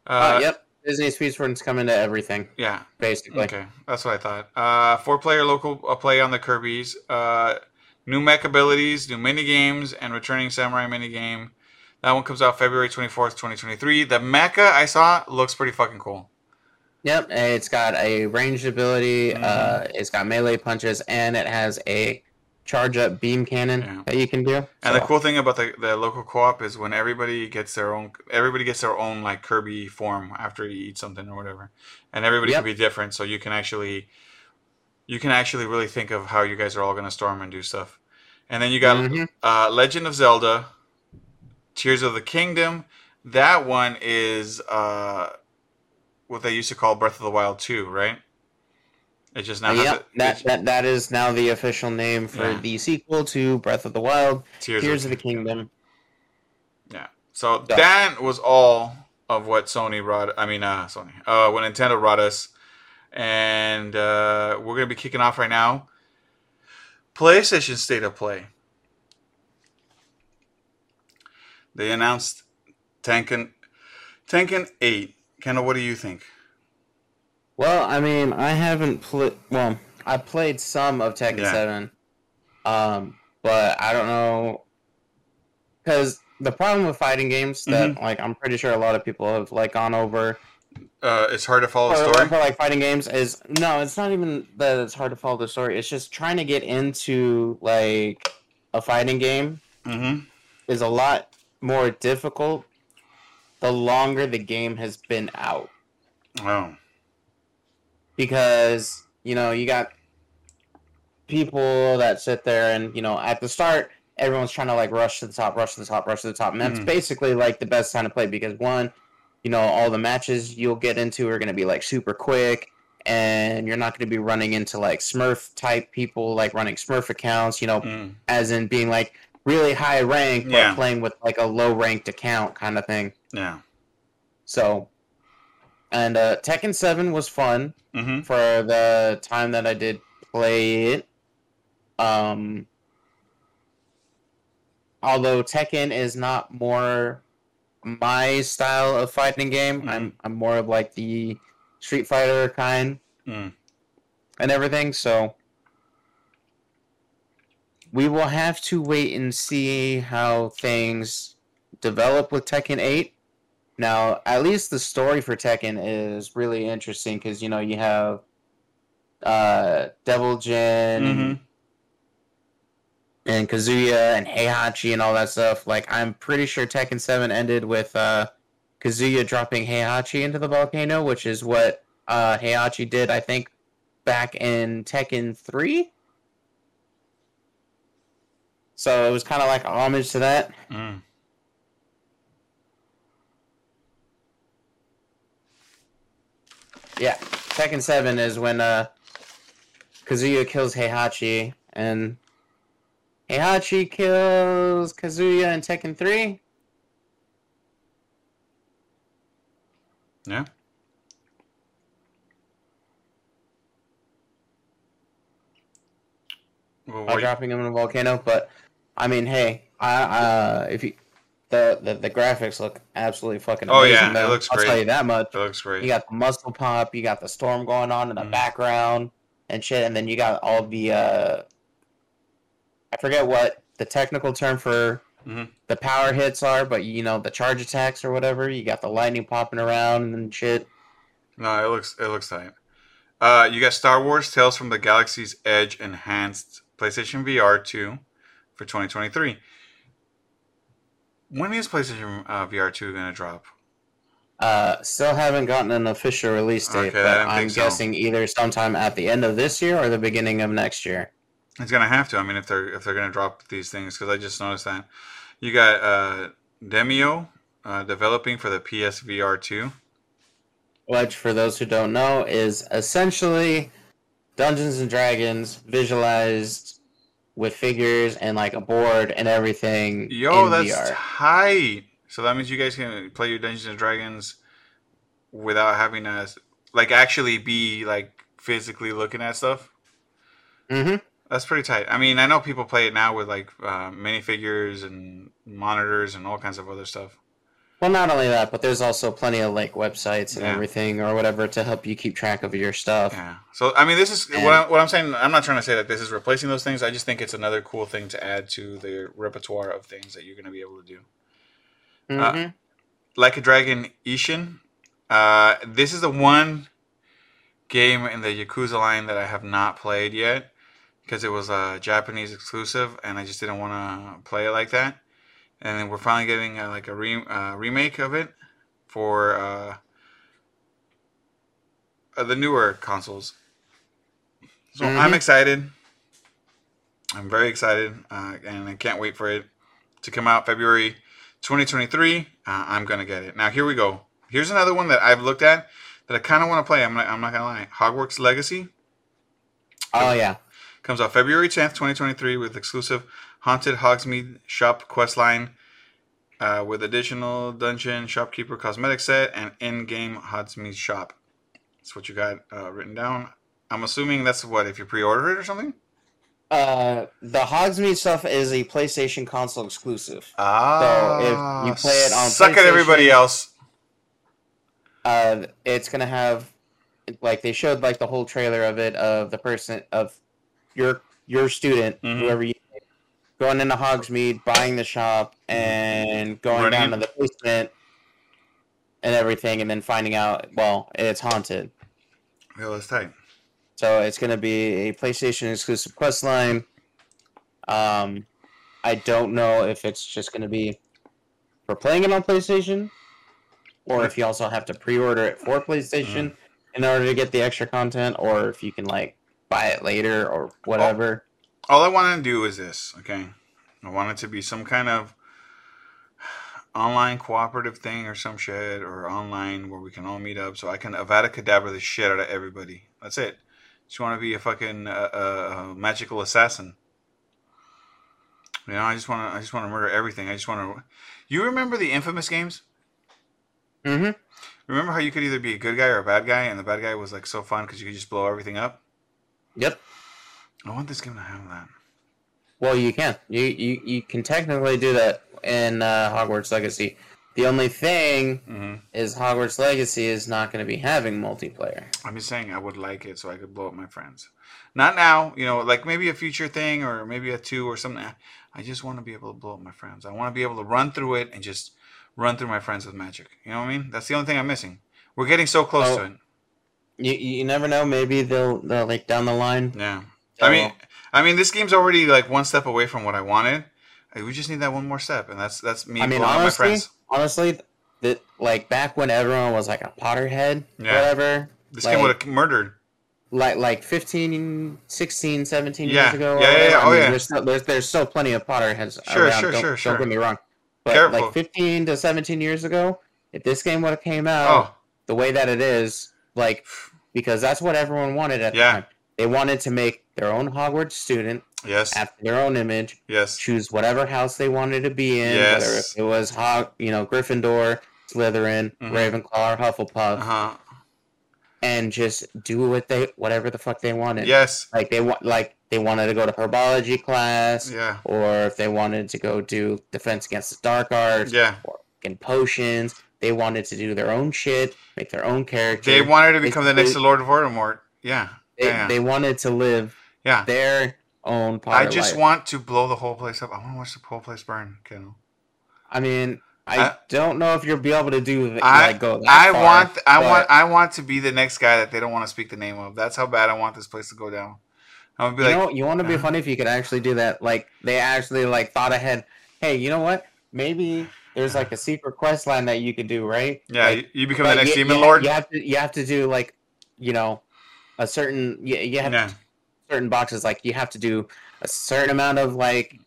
Uh, Uh, yep, Disney Speedstorm's coming to everything Yeah, basically. okay. That's what I thought. Uh, four player local uh, play on the Kirby's. Uh, new mech abilities, new mini games, and returning samurai mini game. That one comes out February 24th, 2023. The mecha I saw looks pretty fucking cool. Yep, it's got a ranged ability. Mhm. Uh, it's got melee punches, and it has a charge up beam cannon Yeah. that you can do. And the cool thing about the, the local co-op is when everybody gets their own everybody gets their own like Kirby form after you eat something or whatever. And everybody Yep. can be different, so you can actually you can actually really think of how you guys are all gonna storm and do stuff. And then you got Mhm. uh, Legend of Zelda, Tears of the Kingdom. That one is uh, what they used to call Breath of the Wild 2, right? It just now Yep, a- that, that that is now the official name for Yeah. the sequel to Breath of the Wild, Tears, Tears of of the Kingdom. Yeah. So that was all of what Sony brought. I mean, uh, Sony. Uh, what Nintendo brought us, and uh, we're gonna be kicking off right now. PlayStation State of Play. They announced Tekken, Tekken Eight. Kendall, what do you think? Well, I mean, I haven't played. Well, I played some of Tekken Yeah. Seven, um, but I don't know because the problem with fighting games that Mm-hmm. like I'm pretty sure a lot of people have like gone over Uh, it's hard to follow the story. for like fighting games is no, it's not even that it's hard to follow the story. It's just trying to get into like a fighting game Mm-hmm. is a lot more difficult the longer the game has been out Oh. Because you know you got people that sit there and you know at the start everyone's trying to like rush to the top rush to the top rush to the top and that's Mhm. basically like the best time to play because one you know all the matches you'll get into are going to be like super quick and you're not going to be running into like smurf type people like running smurf accounts you know Mm. as in being like really high rank but Yeah. playing with like a low ranked account kind of thing Yeah. so and uh tekken 7 was fun Mm-hmm. for the time that I did play it. Um, although Tekken is not more my style of fighting game, Mhm. I'm I'm more of like the Street Fighter kind Mm. and everything. So we will have to wait and see how things develop with Tekken 8. Now, at least the story for Tekken is really interesting because you know you have uh, Devil Jin Mm-hmm. and, Kazuya and Heihachi and all that stuff. Like, I'm pretty sure Tekken 7 ended with uh, Kazuya dropping Heihachi into the volcano, which is what uh, Heihachi did, I think, back in Tekken 3. So it was kind of like homage to that. Mm. Yeah, Tekken Seven is when uh, Kazuya kills Heihachi, and Heihachi kills Kazuya in Tekken Three. Yeah. Well, by dropping him in a volcano. But I mean, hey, I uh, if you the, the the graphics look absolutely fucking Oh, amazing. yeah, it though. looks I'll great. tell you that much. It looks great. You got the muscle pop, you got the storm going on in the Mhm. background and shit, and then you got all the uh I forget what the technical term for Mhm. the power hits are, but you know, the charge attacks or whatever, you got the lightning popping around and shit. No, it looks it looks tight. Uh, you got Star Wars: Tales from the Galaxy's Edge enhanced PlayStation VR two for 2023. When is PlayStation uh, VR two gonna drop? Uh still haven't gotten an official release date, Okay, but I'm think so. guessing either sometime at the end of this year or the beginning of next year. It's gonna have to. I mean, if they're if they're gonna drop these things, because I just noticed that you got uh, Demeo uh, developing for the PSVR two. which for those who don't know is essentially Dungeons and Dragons visualized with figures and like a board and everything Yo, that's VR. tight. So that means you guys can play your Dungeons and Dragons without having to like actually be like physically looking at stuff. hmm That's pretty tight. I mean, I know people play it now with like uh, minifigures and monitors and all kinds of other stuff. Well, not only that, but there's also plenty of like websites and Yeah. everything or whatever to help you keep track of your stuff. Yeah. So I mean, this is And- what, I, what I'm saying. I'm not trying to say that this is replacing those things. I just think it's another cool thing to add to the repertoire of things that you're going to be able to do. Uh, Mhm. Like a Dragon Ishin. Uh, this is the one game in the Yakuza line that I have not played yet because it was a Japanese exclusive, and I just didn't want to play it like that. And then we're finally getting uh, like a re- uh, remake of it for uh, uh, the newer consoles. So I'm Mhm. excited. I'm very excited, uh, and I can't wait for it to come out February 2023. Uh, I'm gonna get it. Now here we go. Here's another one that I've looked at that I kind of want to play. I'm not, I'm not gonna lie. Hogwarts Legacy oh yeah, comes out February 10th, 2023, with exclusive Haunted Hogsmeade shop questline, uh, with additional dungeon shopkeeper cosmetic set and in-game Hogsmeade shop. That's what you got uh, written down. I'm assuming that's what if you pre-order it or something. uh, the Hogsmeade stuff is a PlayStation console exclusive. Ah, so if you play it on suck at everybody else. uh it's gonna have like they showed like the whole trailer of it of the person of your your student Mhm. whoever you going into Hogsmeade buying the shop and going Running down to the basement and everything and then finding out well it's haunted Yeah, that's tight. so it's gonna be a PlayStation exclusive quest line um I don't know if it's just gonna be for playing it on PlayStation or if you also have to pre-order it for PlayStation in order to get the extra content, or if you can like buy it later or whatever. All I want to do is this, okay? I want it to be some kind of online cooperative thing or some shit, or online where we can all meet up so I can Avada Kedavra the shit out of everybody. That's it. Just want to be a fucking uh, uh, uh, magical assassin. You know, I just want to. I just want to murder everything. I just want to. You remember the infamous games? Mm-hmm. Remember how you could either be a good guy or a bad guy, and the bad guy was like so fun because you could just blow everything up. Yep. I want this game to have that. Well, you can. You you, you can technically do that in uh, Hogwarts Legacy. The only thing hmm is Hogwarts Legacy is not going to be having multiplayer. I'm just saying I would like it so I could blow up my friends. Not now, you know, like maybe a future thing or maybe a two or something. I just want to be able to blow up my friends. I want to be able to run through it and just run through my friends with magic. You know what I mean? That's the only thing I'm missing. We're getting so close Oh. to it. You you never know. Maybe they'll they'll like down the line. Yeah. I mean, I mean, this game's already like one step away from what I wanted. Like, we just need that one more step, and that's that's me I mean, up my honestly, friends. honestly, that like back when everyone was like a Potterhead, Yeah. whatever. This like- game would have murdered. like like 15 16 17 Yeah. years ago or Yeah, yeah, yeah. Oh, mean, yeah. there's, still, there's there's still plenty of potterheads Sure, around sure, don't, sure, sure. don't get me wrong but Careful. like 15 to 17 years ago if this game would have came out Oh, the way that it is like because that's what everyone wanted at Yeah. the time they wanted to make their own hogwarts student yes, after their own image yes. choose whatever house they wanted to be in Yes. whether if it was Hog, you know gryffindor slytherin Mhm. ravenclaw or hufflepuff Uh huh. and just do what they whatever the fuck they wanted. Yes. Like they want like they wanted to go to herbology class, Yeah. or if they wanted to go do defense against the dark arts, Yeah. or fucking potions. They wanted to do their own shit, make their own character. They wanted to become the next Basically- Lord Voldemort. Yeah. they, yeah. they wanted to live Yeah. their own I just life. want to blow the whole place up. I want to watch the whole place burn, Kendall. I mean, I, I- don't know if you'll be able to do I- like go that I far, want I want I want to be the next guy that they don't want to speak the name of. That's how bad I want this place to go down. I'm gonna be you like, know, you want to be funny if you could actually do that. Like they actually like thought ahead. Hey, you know what? Maybe there's like a secret quest line that you could do, right? yeah, Like, you, become the next you, demon you- lord. You have to you have to do like, you know, a certain you, you have Yeah. Certain boxes. Like you have to do a certain amount of like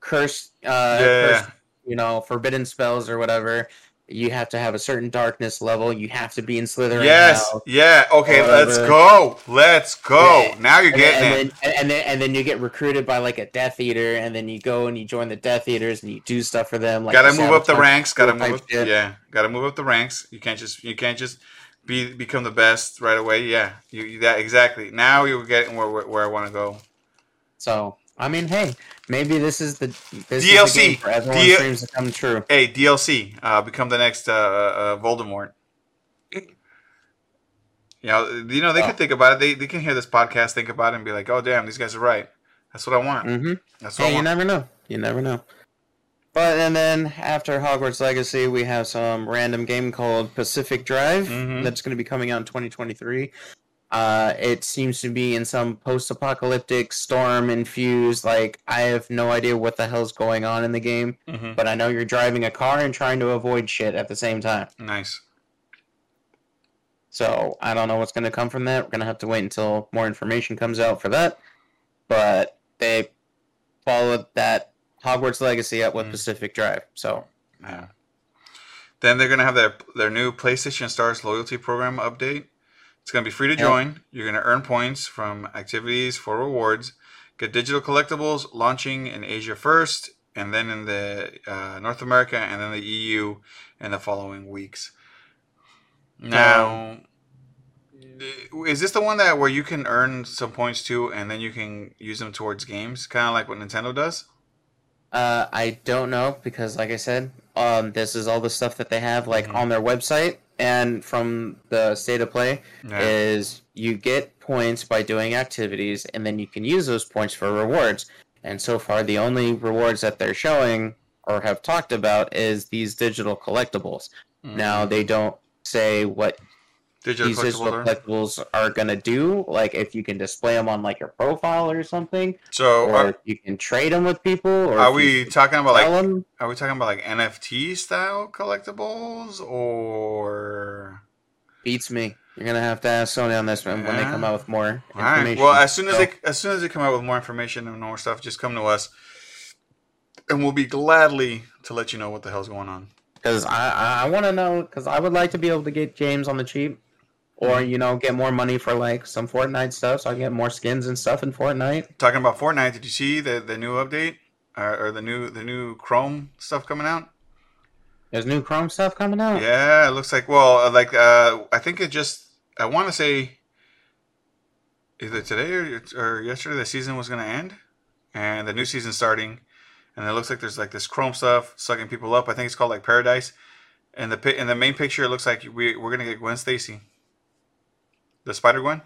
curse, uh, Yeah, curse, you know, forbidden spells or whatever. You have to have a certain darkness level. You have to be in Slytherin. Yes. house. Yeah. Okay. Let's go. Let's go. Yeah. Now you're and getting then, it. and then, and then and then you get recruited by like a Death Eater, and then you go and you join the Death Eaters, and you do stuff for them. Like gotta move up the ranks. Gotta move up. Yeah. Gotta move up the ranks. You can't just you can't just be become the best right away. Yeah. You, you that exactly. Now you're getting where where, where I want to go. So I mean, hey, maybe this is the this Is DLC. the game for everyone's D- dreams to come true. Hey, DLC. Uh, become the next uh, uh, Voldemort. You know, you know they Oh. could think about it. They, they can hear this podcast, think about it, and be like, "Oh, damn, these guys are right. That's what I want. hmm That's what Hey, I you never know. You never know. But and then after Hogwarts Legacy, we have some random game called Pacific Drive Mhm. that's going to be coming out in 2023. Uh, it seems to be in some post-apocalyptic storm infused. Like I have no idea what the hell's going on in the game, Mhm. but I know you're driving a car and trying to avoid shit at the same time. Nice. So I don't know what's going to come from that. We're going to have to wait until more information comes out for that. But they followed that Hogwarts Legacy up with Mm. Pacific Drive. So Yeah. Then they're gonna have their their new PlayStation Stars loyalty program update. It's gonna be free to join. You're gonna earn points from activities for rewards. Get digital collectibles launching in Asia first, and then in the uh, North America, and then the EU in the following weeks. Now, is this the one that where you can earn some points too, and then you can use them towards games, kind of like what Nintendo does? Uh, I don't know because, like I said, um, this is all the stuff that they have like Mhm. on their website and from the state of play Yeah. is you get points by doing activities and then you can use those points for rewards. And so far, the only rewards that they're showing or have talked about is these digital collectibles. Now they don't say what digital these digital collectibles are. collectibles are gonna do, like if you can display them on like your profile or something, So, or are, if you can trade them with people, or are we talking about like sell 'em. Are we talking about like NFT style collectibles or? Beats me. You're gonna have to ask Sony on this one when they come out with more All right. information. Well, as soon as So- they as soon as they come out with more information and more stuff, just come to us, and we'll be gladly to let you know what the hell's going on. because I I, I want to know because I would like to be able to get James on the cheap, or you know get more money for like some Fortnite stuff, so I get more skins and stuff in Fortnite. Talking about Fortnite, did you see the the new update or, or the new the new Chrome stuff coming out? There's new Chrome stuff coming out. Yeah, it looks like well, uh, like uh, I think it just I want to say either today or, or yesterday the season was going to end, and the new season starting, and it looks like there's like this Chrome stuff sucking people up. I think it's called like Paradise, and the pi- in the main picture it looks like we we're gonna get Gwen Stacy, the Spider Gwen.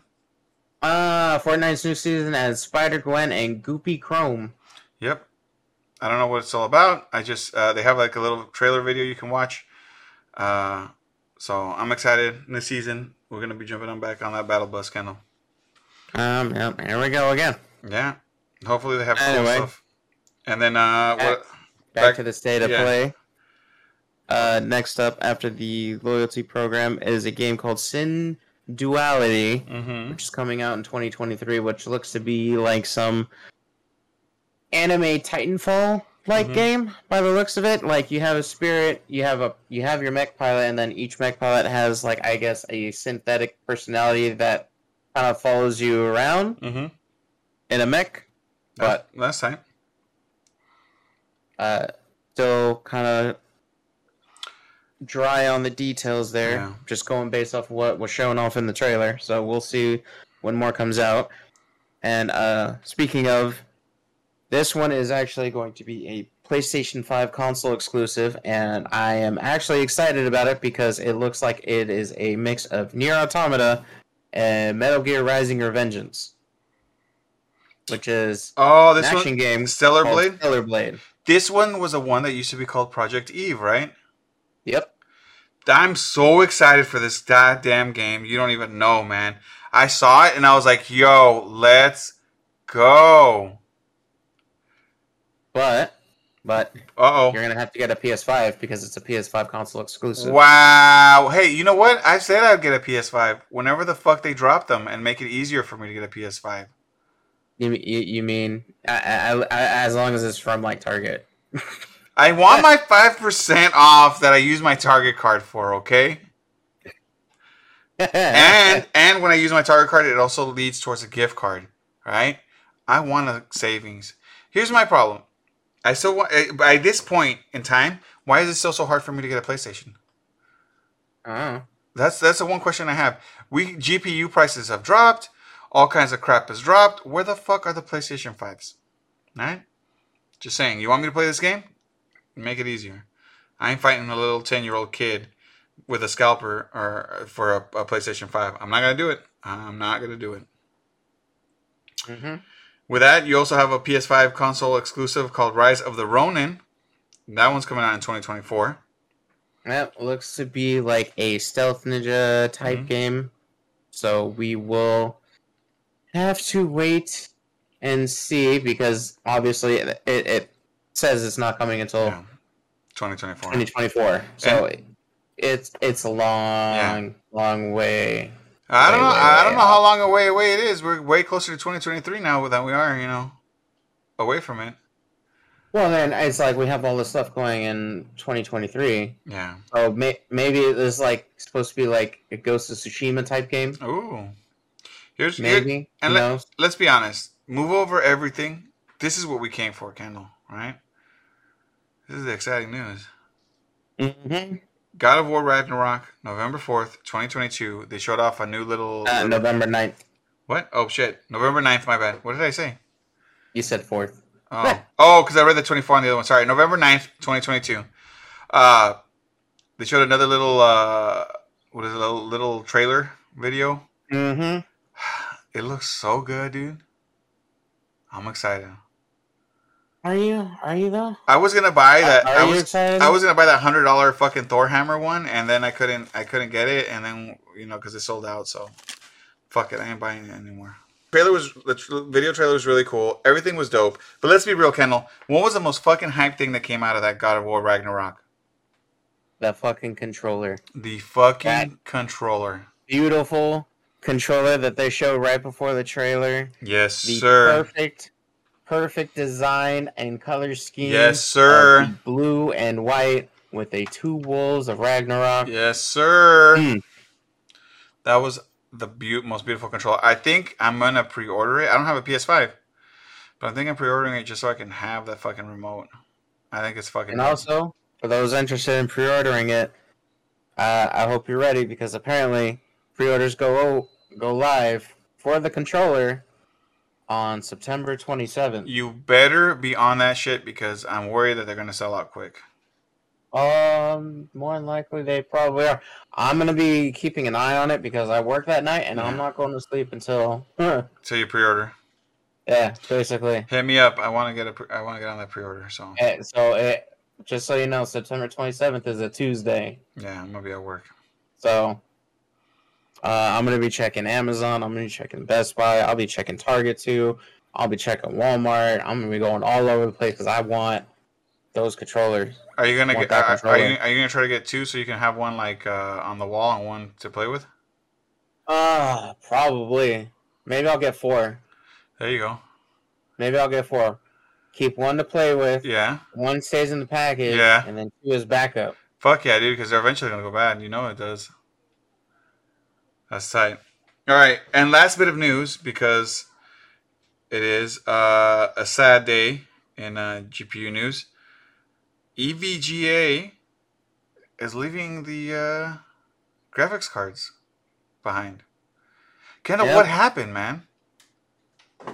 Ah, Fortnite's new season has Spider Gwen and Goopy Chrome. Yep. I don't know what it's all about. I just uh, they have like a little trailer video you can watch. Uh, so I'm excited. New season, we're gonna be jumping on back on that battle bus, Kendall. Um, yep, here we go again. Yeah. Hopefully they have cool Anyway. stuff. And then uh, what? Back, Back- to the state of yeah. play. Uh, next up after the loyalty program is a game called Sin Duality. Mm-hmm. which is coming out in 2023, which looks to be like some anime Titanfall like Mhm. game by the looks of it. Like you have a spirit, you have a you have your mech pilot, and then each mech pilot has like I guess a synthetic personality that kind of follows you around Mm-hmm. in a mech, but last time. uh, still kind of dry on the details there. Yeah. Just going based off what was shown off in the trailer. So we'll see when more comes out. And uh, speaking of, this one is actually going to be a PlayStation 5 console exclusive, and I am actually excited about it because it looks like it is a mix of NieR Automata and Metal Gear Rising Revengeance, which is Oh, this action one, game Stellar Blade. Stellar Blade. This one was a one that used to be called Project Eve, right? Yep. I'm so excited for this goddamn game. You don't even know, man. I saw it and I was like, "Yo, let's go." But but oh, you're gonna have to get a PS5 because it's a PS5 console exclusive. Wow. Hey, you know what? I said I'd get a PS5 whenever the fuck they drop them and make it easier for me to get a PS5. You, you, you mean I, I, I, as long as it's from like Target? I want my 5% off that I use my Target card for, okay? and and when I use my Target card, it also leads towards a gift card, right? I want a savings. Here's my problem. I still want eh, by this point in time. Why is it still so hard for me to get a PlayStation? That's that's the one question I have. We GPU prices have dropped. All kinds of crap has dropped. Where the fuck are the PlayStation fives? Right? Just saying. You want me to play this game? Make it easier. I ain't fighting a little ten year old kid with a scalper or for a, a PlayStation Five. I'm not gonna do it. I'm not gonna do it. hmm With that, you also have a PS5 console exclusive called Rise of the Ronin. That one's coming out in 2024. that looks to be like a stealth ninja type Mhm. game. So we will have to wait and see because obviously it, it, it says it's not coming until Yeah. 2024. 2024. So it's it's a long, long way. I don't know. Way, way, I don't know how long away away it is. We're way closer to 2023 now than we are, you know, away from it. Well, then it's like we have all this stuff going in 2023. Yeah. So may- maybe it's like supposed to be like a Ghost of Tsushima type game. Ooh. Here's here- Maybe. and let- let's be honest. Move over everything. This is what we came for, Kendall. Right? This is the exciting news. Mm-hmm. God of War Ragnarok, November 4th, 2022. They showed off a new little. Uh, little- November 9th. What? Oh shit! November 9th. My bad. What did I say? You said 4th. Oh, oh, because I read the 24 on the other one. Sorry, November 9th, 2022. Uh, they showed another little, uh, what is it, a little, little trailer video. Mm-hmm. It looks so good, dude. I'm excited. Are you? Are you though? I was gonna buy that. Are I you was, excited? I was gonna buy that hundred dollar fucking Thor hammer one, and then I couldn't, I couldn't get it, and then you know, because it sold out. So, fuck it, I ain't buying it anymore. Trailer was the tr- video trailer was really cool. Everything was dope. But let's be real, Kendall. What was the most fucking hype thing that came out of that God of War Ragnarok? that fucking controller. The fucking That- controller. Beautiful controller that they showed right before the trailer. Yes, The sir. perfect, perfect design and color scheme. Yes, sir. Blue and white with a two wolves of Ragnarok. Yes, sir. Mm. That was the beau- most beautiful controller. I think I'm gonna pre-order it. I don't have a PS5, but I think I'm pre-ordering it just so I can have that fucking remote. I think it's fucking. And also, for those interested in pre-ordering it, uh, I hope you're ready because apparently pre-orders go go live for the controller on September 27th. you better be on that shit because I'm worried that they're gonna sell out quick. Um, more than likely they probably are. I'm gonna be keeping an eye on it because I work that night and I'm not going to sleep until. until you pre-order. yeah, basically. Hit me up. I want to get a. Pre- I want to get on that pre-order. So Eh, So it, just so you know, September 27th is a Tuesday. yeah, I'm gonna be at work. So uh, I'm gonna be checking Amazon. I'm gonna be checking Best Buy. I'll be checking Target too. I'll be checking Walmart. I'm gonna be going all over the place because I want those controllers. Are you gonna get? that Are, are you are you gonna try to get two so you can have one like uh, on the wall and one to play with? Ah, probably. Maybe I'll get four. There you go. Maybe I'll get four. Keep one to play with. Yeah. One stays in the package. Yeah. And then two is backup. Fuck yeah, dude, because they're eventually gonna go bad. You know it does. That's tight. All right, and last bit of news because it is uh, a sad day in uh, GPU news. EVGA is leaving the uh, graphics cards behind. Kendall, Yep. what happened, man?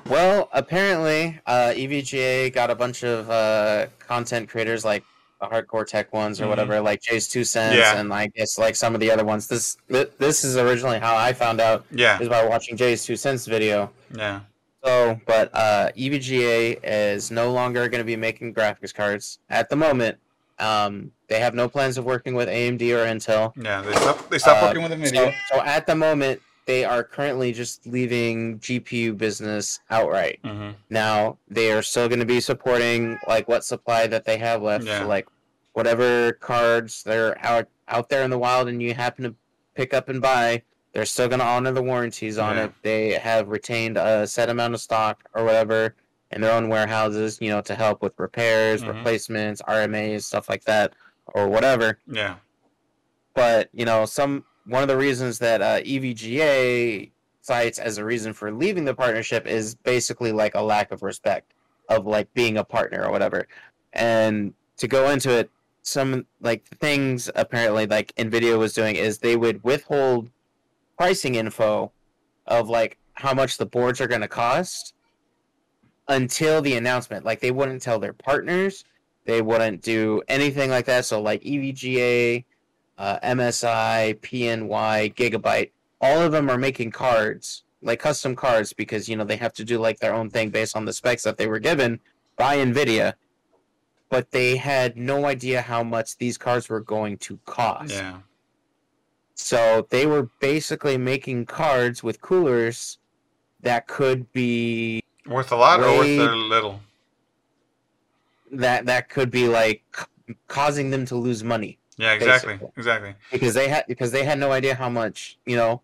Well, apparently, uh, EVGA got a bunch of uh, content creators like the hardcore tech ones or Mhm. whatever, like Jay's Two Cents, Yeah. and I guess like some of the other ones. This this is originally how I found out Yeah, is by watching Jay's Two Cents video. yeah, So, but uh, EVGA is no longer going to be making graphics cards at the moment. Um, they have no plans of working with AMD or Intel. yeah. They stopped. They stopped Uh, working with Nvidia. So, so at the moment, they are currently just leaving GPU business outright. hmm Now they are still going to be supporting like what supply that they have left. Yeah. So like whatever cards they're out out there in the wild and you happen to pick up and buy, they're still going to honor the warranties on Yeah. it. They have retained a set amount of stock or whatever in their own warehouses, you know, to help with repairs, Mhm. replacements, RMAs, stuff like that, or whatever Yeah, but you know some one of the reasons that uh, EVGA cites as a reason for leaving the partnership is basically like a lack of respect of like being a partner or whatever. And to go into it some like things apparently like nvidia was doing is they would withhold pricing info of like how much the boards are going to cost until the announcement. Like they wouldn't tell their partners. They wouldn't do anything like that. So like evga uh, MSI, PNY, Gigabyte, all of them are making cards, like custom cards, because you know they have to do like their own thing based on the specs that they were given by Nvidia. But they had no idea how much these cards were going to cost. yeah, So they were basically making cards with coolers that could be worth a lot or worth a little. that that could be like causing them to lose money. Yeah, exactly, Basically. exactly. because they had because they had no idea how much you know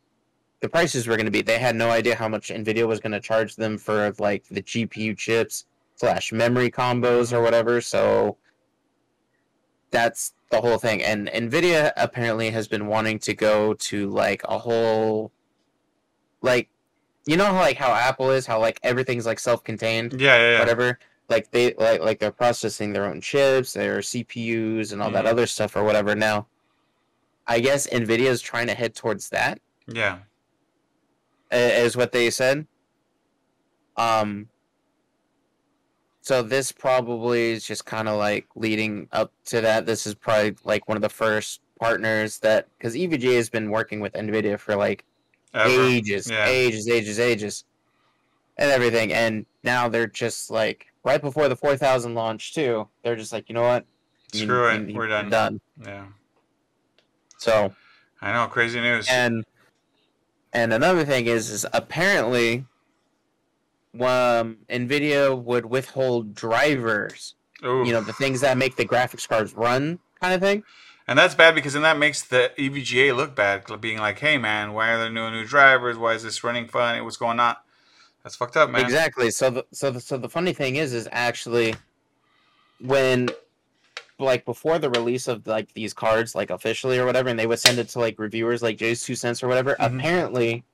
the prices were going to be. They had no idea how much Nvidia was going to charge them for like the GPU chips slash memory combos or whatever. So that's the whole thing. And Nvidia apparently has been wanting to go to like a whole like you know how like how Apple is how like everything's like self-contained Yeah, yeah, yeah. whatever. Like they like like they're processing their own chips, their CPUs, and all that Mhm. other stuff or whatever. Now, I guess Nvidia is trying to head towards that, Yeah, is what they said. Um. So this probably is just kind of like leading up to that. This is probably like one of the first partners that because EVGA has been working with Nvidia for like Ever. ages, Yeah. ages, ages, ages, and everything. And now they're just like right before the four thousand launch too. They're just like, you know what? You- Screw you- it, you- we're done. Done. Yeah, So I know. Crazy news. and and another thing is is apparently, um, Nvidia would withhold drivers. Ooh. You know, the things that make the graphics cards run, kind of thing. And that's bad because then that makes the EVGA look bad, being like, "Hey, man, why are there no new drivers? Why is this running funny? What's going on?" That's fucked up, man. Exactly. So the so the so the funny thing is is actually when like before the release of like these cards like officially or whatever and they would send it to like reviewers like Jay's two cents or whatever, Mhm. apparently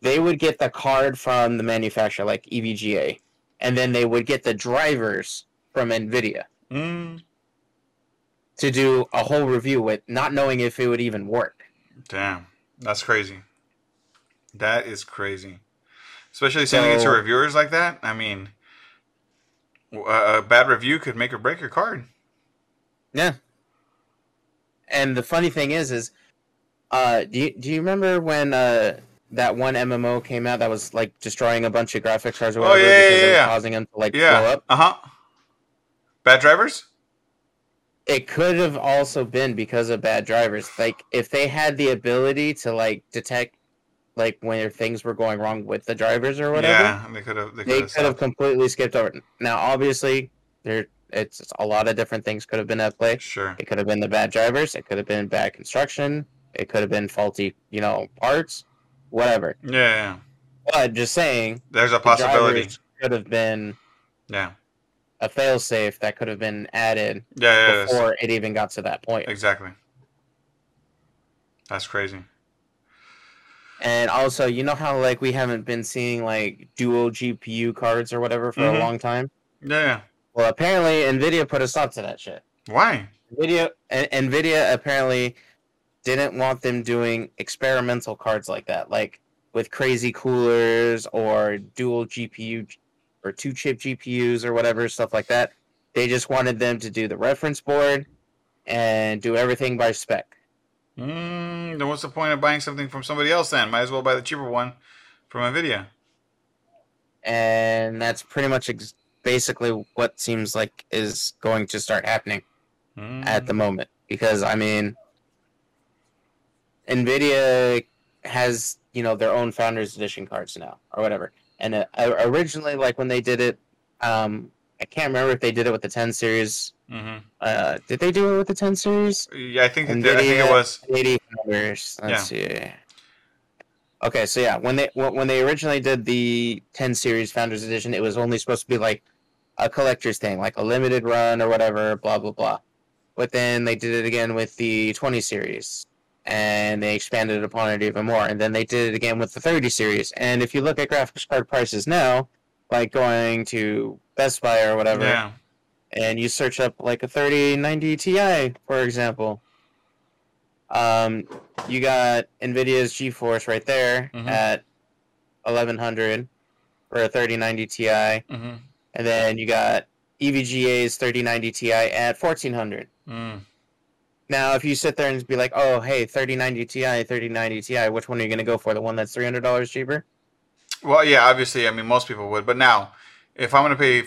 they would get the card from the manufacturer like EVGA and then they would get the drivers from Nvidia Mm, to do a whole review with not knowing if it would even work. damn, that's crazy. That is crazy. Especially sending it to reviewers like that. I mean, a bad review could make or break your card. Yeah. And the funny thing is, is, uh, do you, do you remember when uh that one MMO came out that was like destroying a bunch of graphics cards or Oh, whatever yeah, yeah, because was yeah. causing them to like blow Yeah. up? Uh huh. Bad drivers. It could have also been because of bad drivers. Like if they had the ability to like detect like when things were going wrong with the drivers or whatever, Yeah, they could have. They they could have completely skipped over. Now, obviously, there it's, it's a lot of different things could have been at play. Sure. It could have been the bad drivers. It could have been bad construction. It could have been faulty, you know, parts, whatever. Yeah, yeah. But just saying, There's a the possibility. could have been Yeah. a failsafe that could have been added Yeah, yeah. before it even got to that point. Exactly. That's crazy. And also, you know how like we haven't been seeing like dual GPU cards or whatever for Mhm. a long time. Yeah, yeah. Well, apparently Nvidia put a stop to that shit. Why? Nvidia Nvidia apparently didn't want them doing experimental cards like that, like with crazy coolers or dual GPU or two chip GPUs or whatever stuff like that. They just wanted them to do the reference board and do everything by spec. Mm, then what's the point of buying something from somebody else then? Might as well buy the cheaper one from Nvidia. And that's pretty much ex- basically what seems like is going to start happening Mm. at the moment because I mean Nvidia has you know their own founders edition cards now or whatever and uh, originally like when they did it um I can't remember if they did it with the 10 series. Hmm uh did they do it with the 10 series? Yeah, I think that I think it was. 80 founders let's see. Okay so yeah when they when when they originally did the 10 series founders edition it was only supposed to be like a collector's thing like a limited run or whatever blah blah blah. But then they did it again with the 20 series and they expanded upon it even more. And then they did it again with the 30 series. And if you look at graphics card prices now like going to best buy or whatever Yeah. and you search up like a 3090 Ti, for example, um, you got NVIDIA's GeForce right there Mhm. at 1100 for a 3090 Ti, hmm and then you got EVGA's 3090 Ti at 1400. Mm. Now, if you sit there and be like, "Oh, hey, 3090 Ti, 3090 Ti, which one are you going to go for? The one that's $300 cheaper?" Well, yeah, obviously, I mean, most people would. But now, if I'm gonna pay,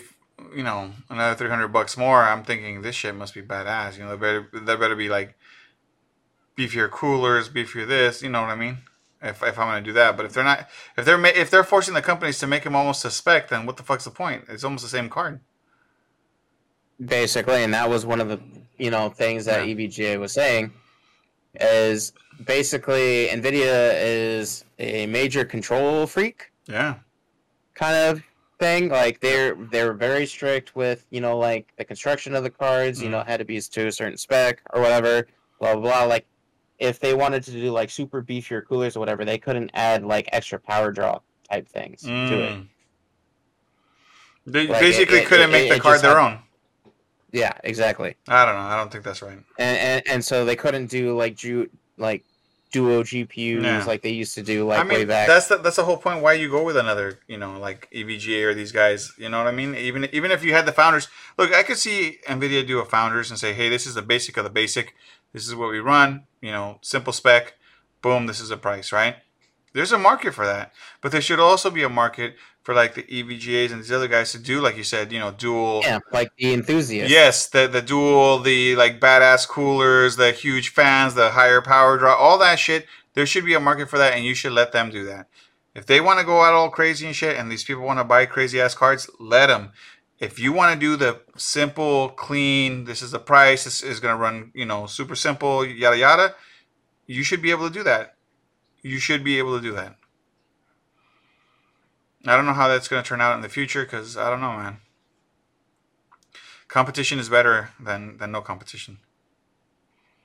you know, another three hundred bucks more, I'm thinking this shit must be badass. You know, there better there better be like beefier coolers, beefier this. You know what I mean? If, if I'm gonna do that, but if they're not, if they're ma- if they're forcing the companies to make them almost suspect, then what the fuck's the point? It's almost the same card. basically and that was one of the you know things that Yeah. evga was saying is basically nvidia is a major control freak Yeah. kind of thing like they're they're very strict with you know like the construction of the cards you know had to be to a certain spec or whatever blah blah blah like if they wanted to do like super beefier coolers or whatever they couldn't add like extra power draw type things to it Mm. They Like, basically it- it- couldn't make it- the it card their had- own. yeah exactly I don't know. I don't think that's right. and and, and so they couldn't do like ju- like duo GPUs like they used to do like I way back. that's the that's the whole point. Why you go with another, you know, like EVGA or these guys. You know what I mean? Even even if you had the founders, look, I could see Nvidia do a founders and say, hey, this is the basic of the basic. This is what we run. You know, simple spec. Boom, this is the price, right? There's a market for that, but there should also be a market for like the EVGAs and these other guys to do, like you said, you know, dual. yeah, like the enthusiast. Yes, the the dual, the like badass coolers, the huge fans, the higher power draw, all that shit. There should be a market for that, and you should let them do that. If they want to go out all crazy and shit, and these people want to buy crazy ass cards, let them. If you want to do the simple, clean, this is the price, this is gonna run, you know, super simple, yada yada, you should be able to do that. You should be able to do that. I don't know how that's gonna turn out in the future, because I don't know, man competition is better than than no competition.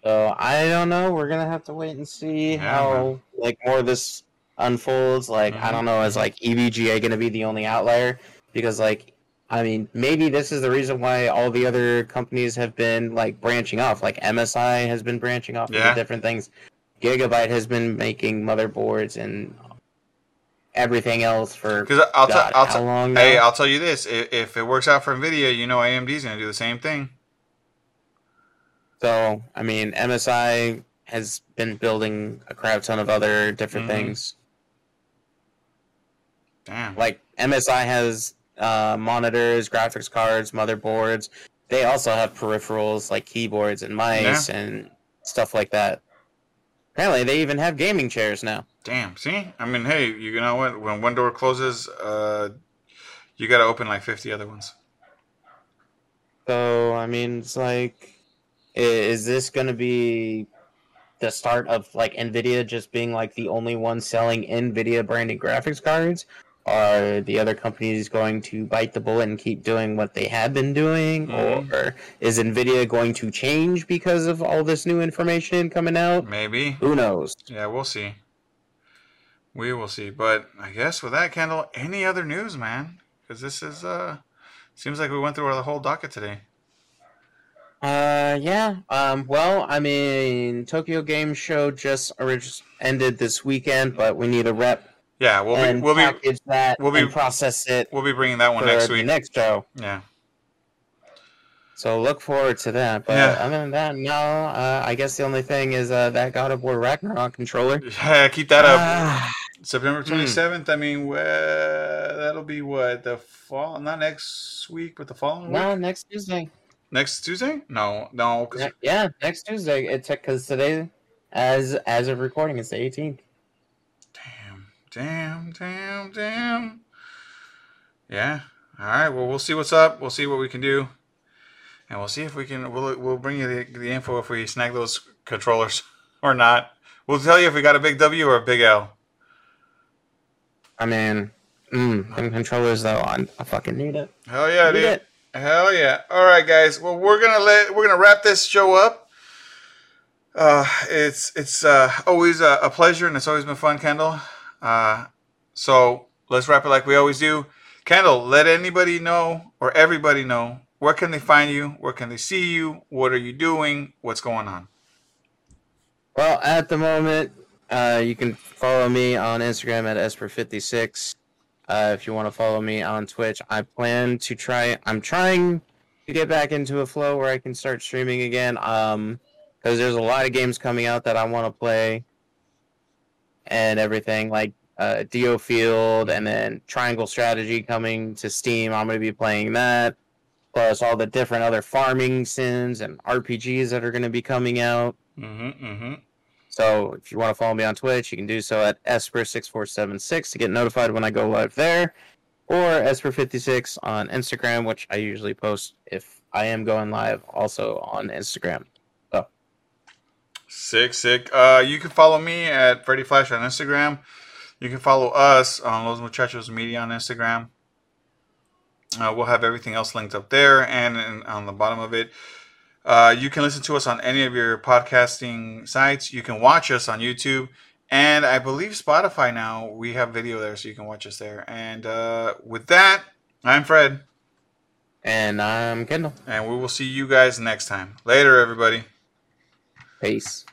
So I don't know. We're gonna have to wait and see Yeah, how man. like more of this unfolds. Like I Mhm. don't know, is like EVGA gonna be the only outlier? Because like I mean, maybe this is the reason why all the other companies have been like branching off. Like MSI has been branching off Yeah. into different things. Gigabyte has been making motherboards and everything else for Because I'll tell, God, I'll how tell, long now? hey, I'll tell you this: if, if it works out for Nvidia, you know AMD's gonna do the same thing. So, I mean, MSI has been building a crap ton of other different Mhm. things. Damn. Like MSI has uh, monitors, graphics cards, motherboards. They also have peripherals like keyboards and mice and stuff like that. Apparently, they even have gaming chairs now. Damn. See, I mean, hey, you know what? When one door closes, uh, you gotta open like fifty other ones. So, I mean, it's like, is this going to be the start of like Nvidia just being like the only one selling Nvidia branded graphics cards? Are the other companies going to bite the bullet and keep doing what they have been doing? Mhm. Or is Nvidia going to change because of all this new information coming out? Maybe. Who knows? Yeah, we'll see. We will see. But I guess with that, Kendall, any other news, man? Because this is uh, seems like we went through the whole docket today. Uh, yeah. Um, well, I mean, Tokyo Game Show just ended this weekend, but we need a rep Yeah, we'll be we'll be that we'll be- process it we'll be bringing that one next week. next show. Yeah. So look forward to that. But Yeah. other than that, no. Uh, I guess the only thing is uh, that God of War Ragnarok controller. Yeah, keep that up. September Hmm. 27th. I mean, uh, that'll be what the fall, not next week, but the following week. no, next Tuesday. Next Tuesday? No, no. 'cause- Yeah, next Tuesday. It's because today, as as of recording, it's the 18th. Damn, damn, damn. Yeah. All right. Well, we'll see what's up. We'll see what we can do, and we'll see if we can. We'll we'll bring you the, the info if we snag those controllers or not. We'll tell you if we got a big W or a big L. I mean, mm, them controllers though, I, I fucking need it. Hell yeah, Need dude. it. Hell yeah. All right, guys. Well, we're gonna let we're gonna wrap this show up. Uh, it's it's uh, always a, a pleasure, and it's always been fun, Kendall. Uh, so let's wrap it like we always do. Kendall, let anybody know or everybody know where can they find you, where can they see you, what are you doing, what's going on. Well, at the moment, uh, you can follow me on Instagram at Esper56. Uh, if you want to follow me on Twitch, I plan to try. I'm trying to get back into a flow where I can start streaming again. Um, because there's a lot of games coming out that I want to play, and everything like uh, Dio Field, and then Triangle Strategy coming to Steam. I'm gonna be playing that, plus all the different other farming sims and RPGs that are gonna be coming out. Mm-hmm. Mm-hmm. So if you want to follow me on Twitch, you can do so at Esper6476 to get notified when I go live there, or Esper56 on Instagram, which I usually post if I am going live also on Instagram. Sick, sick. Uh, you can follow me at Freddy Flash on Instagram. You can follow us on Los Muchachos Media on Instagram. Uh, we'll have everything else linked up there and, in- on the bottom of it. Uh, you can listen to us on any of your podcasting sites. You can watch us on YouTube. And I believe Spotify now, we have video there, so you can watch us there. And uh, with that, I'm Fred, And I'm Kendall. and we will see you guys next time. Later, everybody. Peace.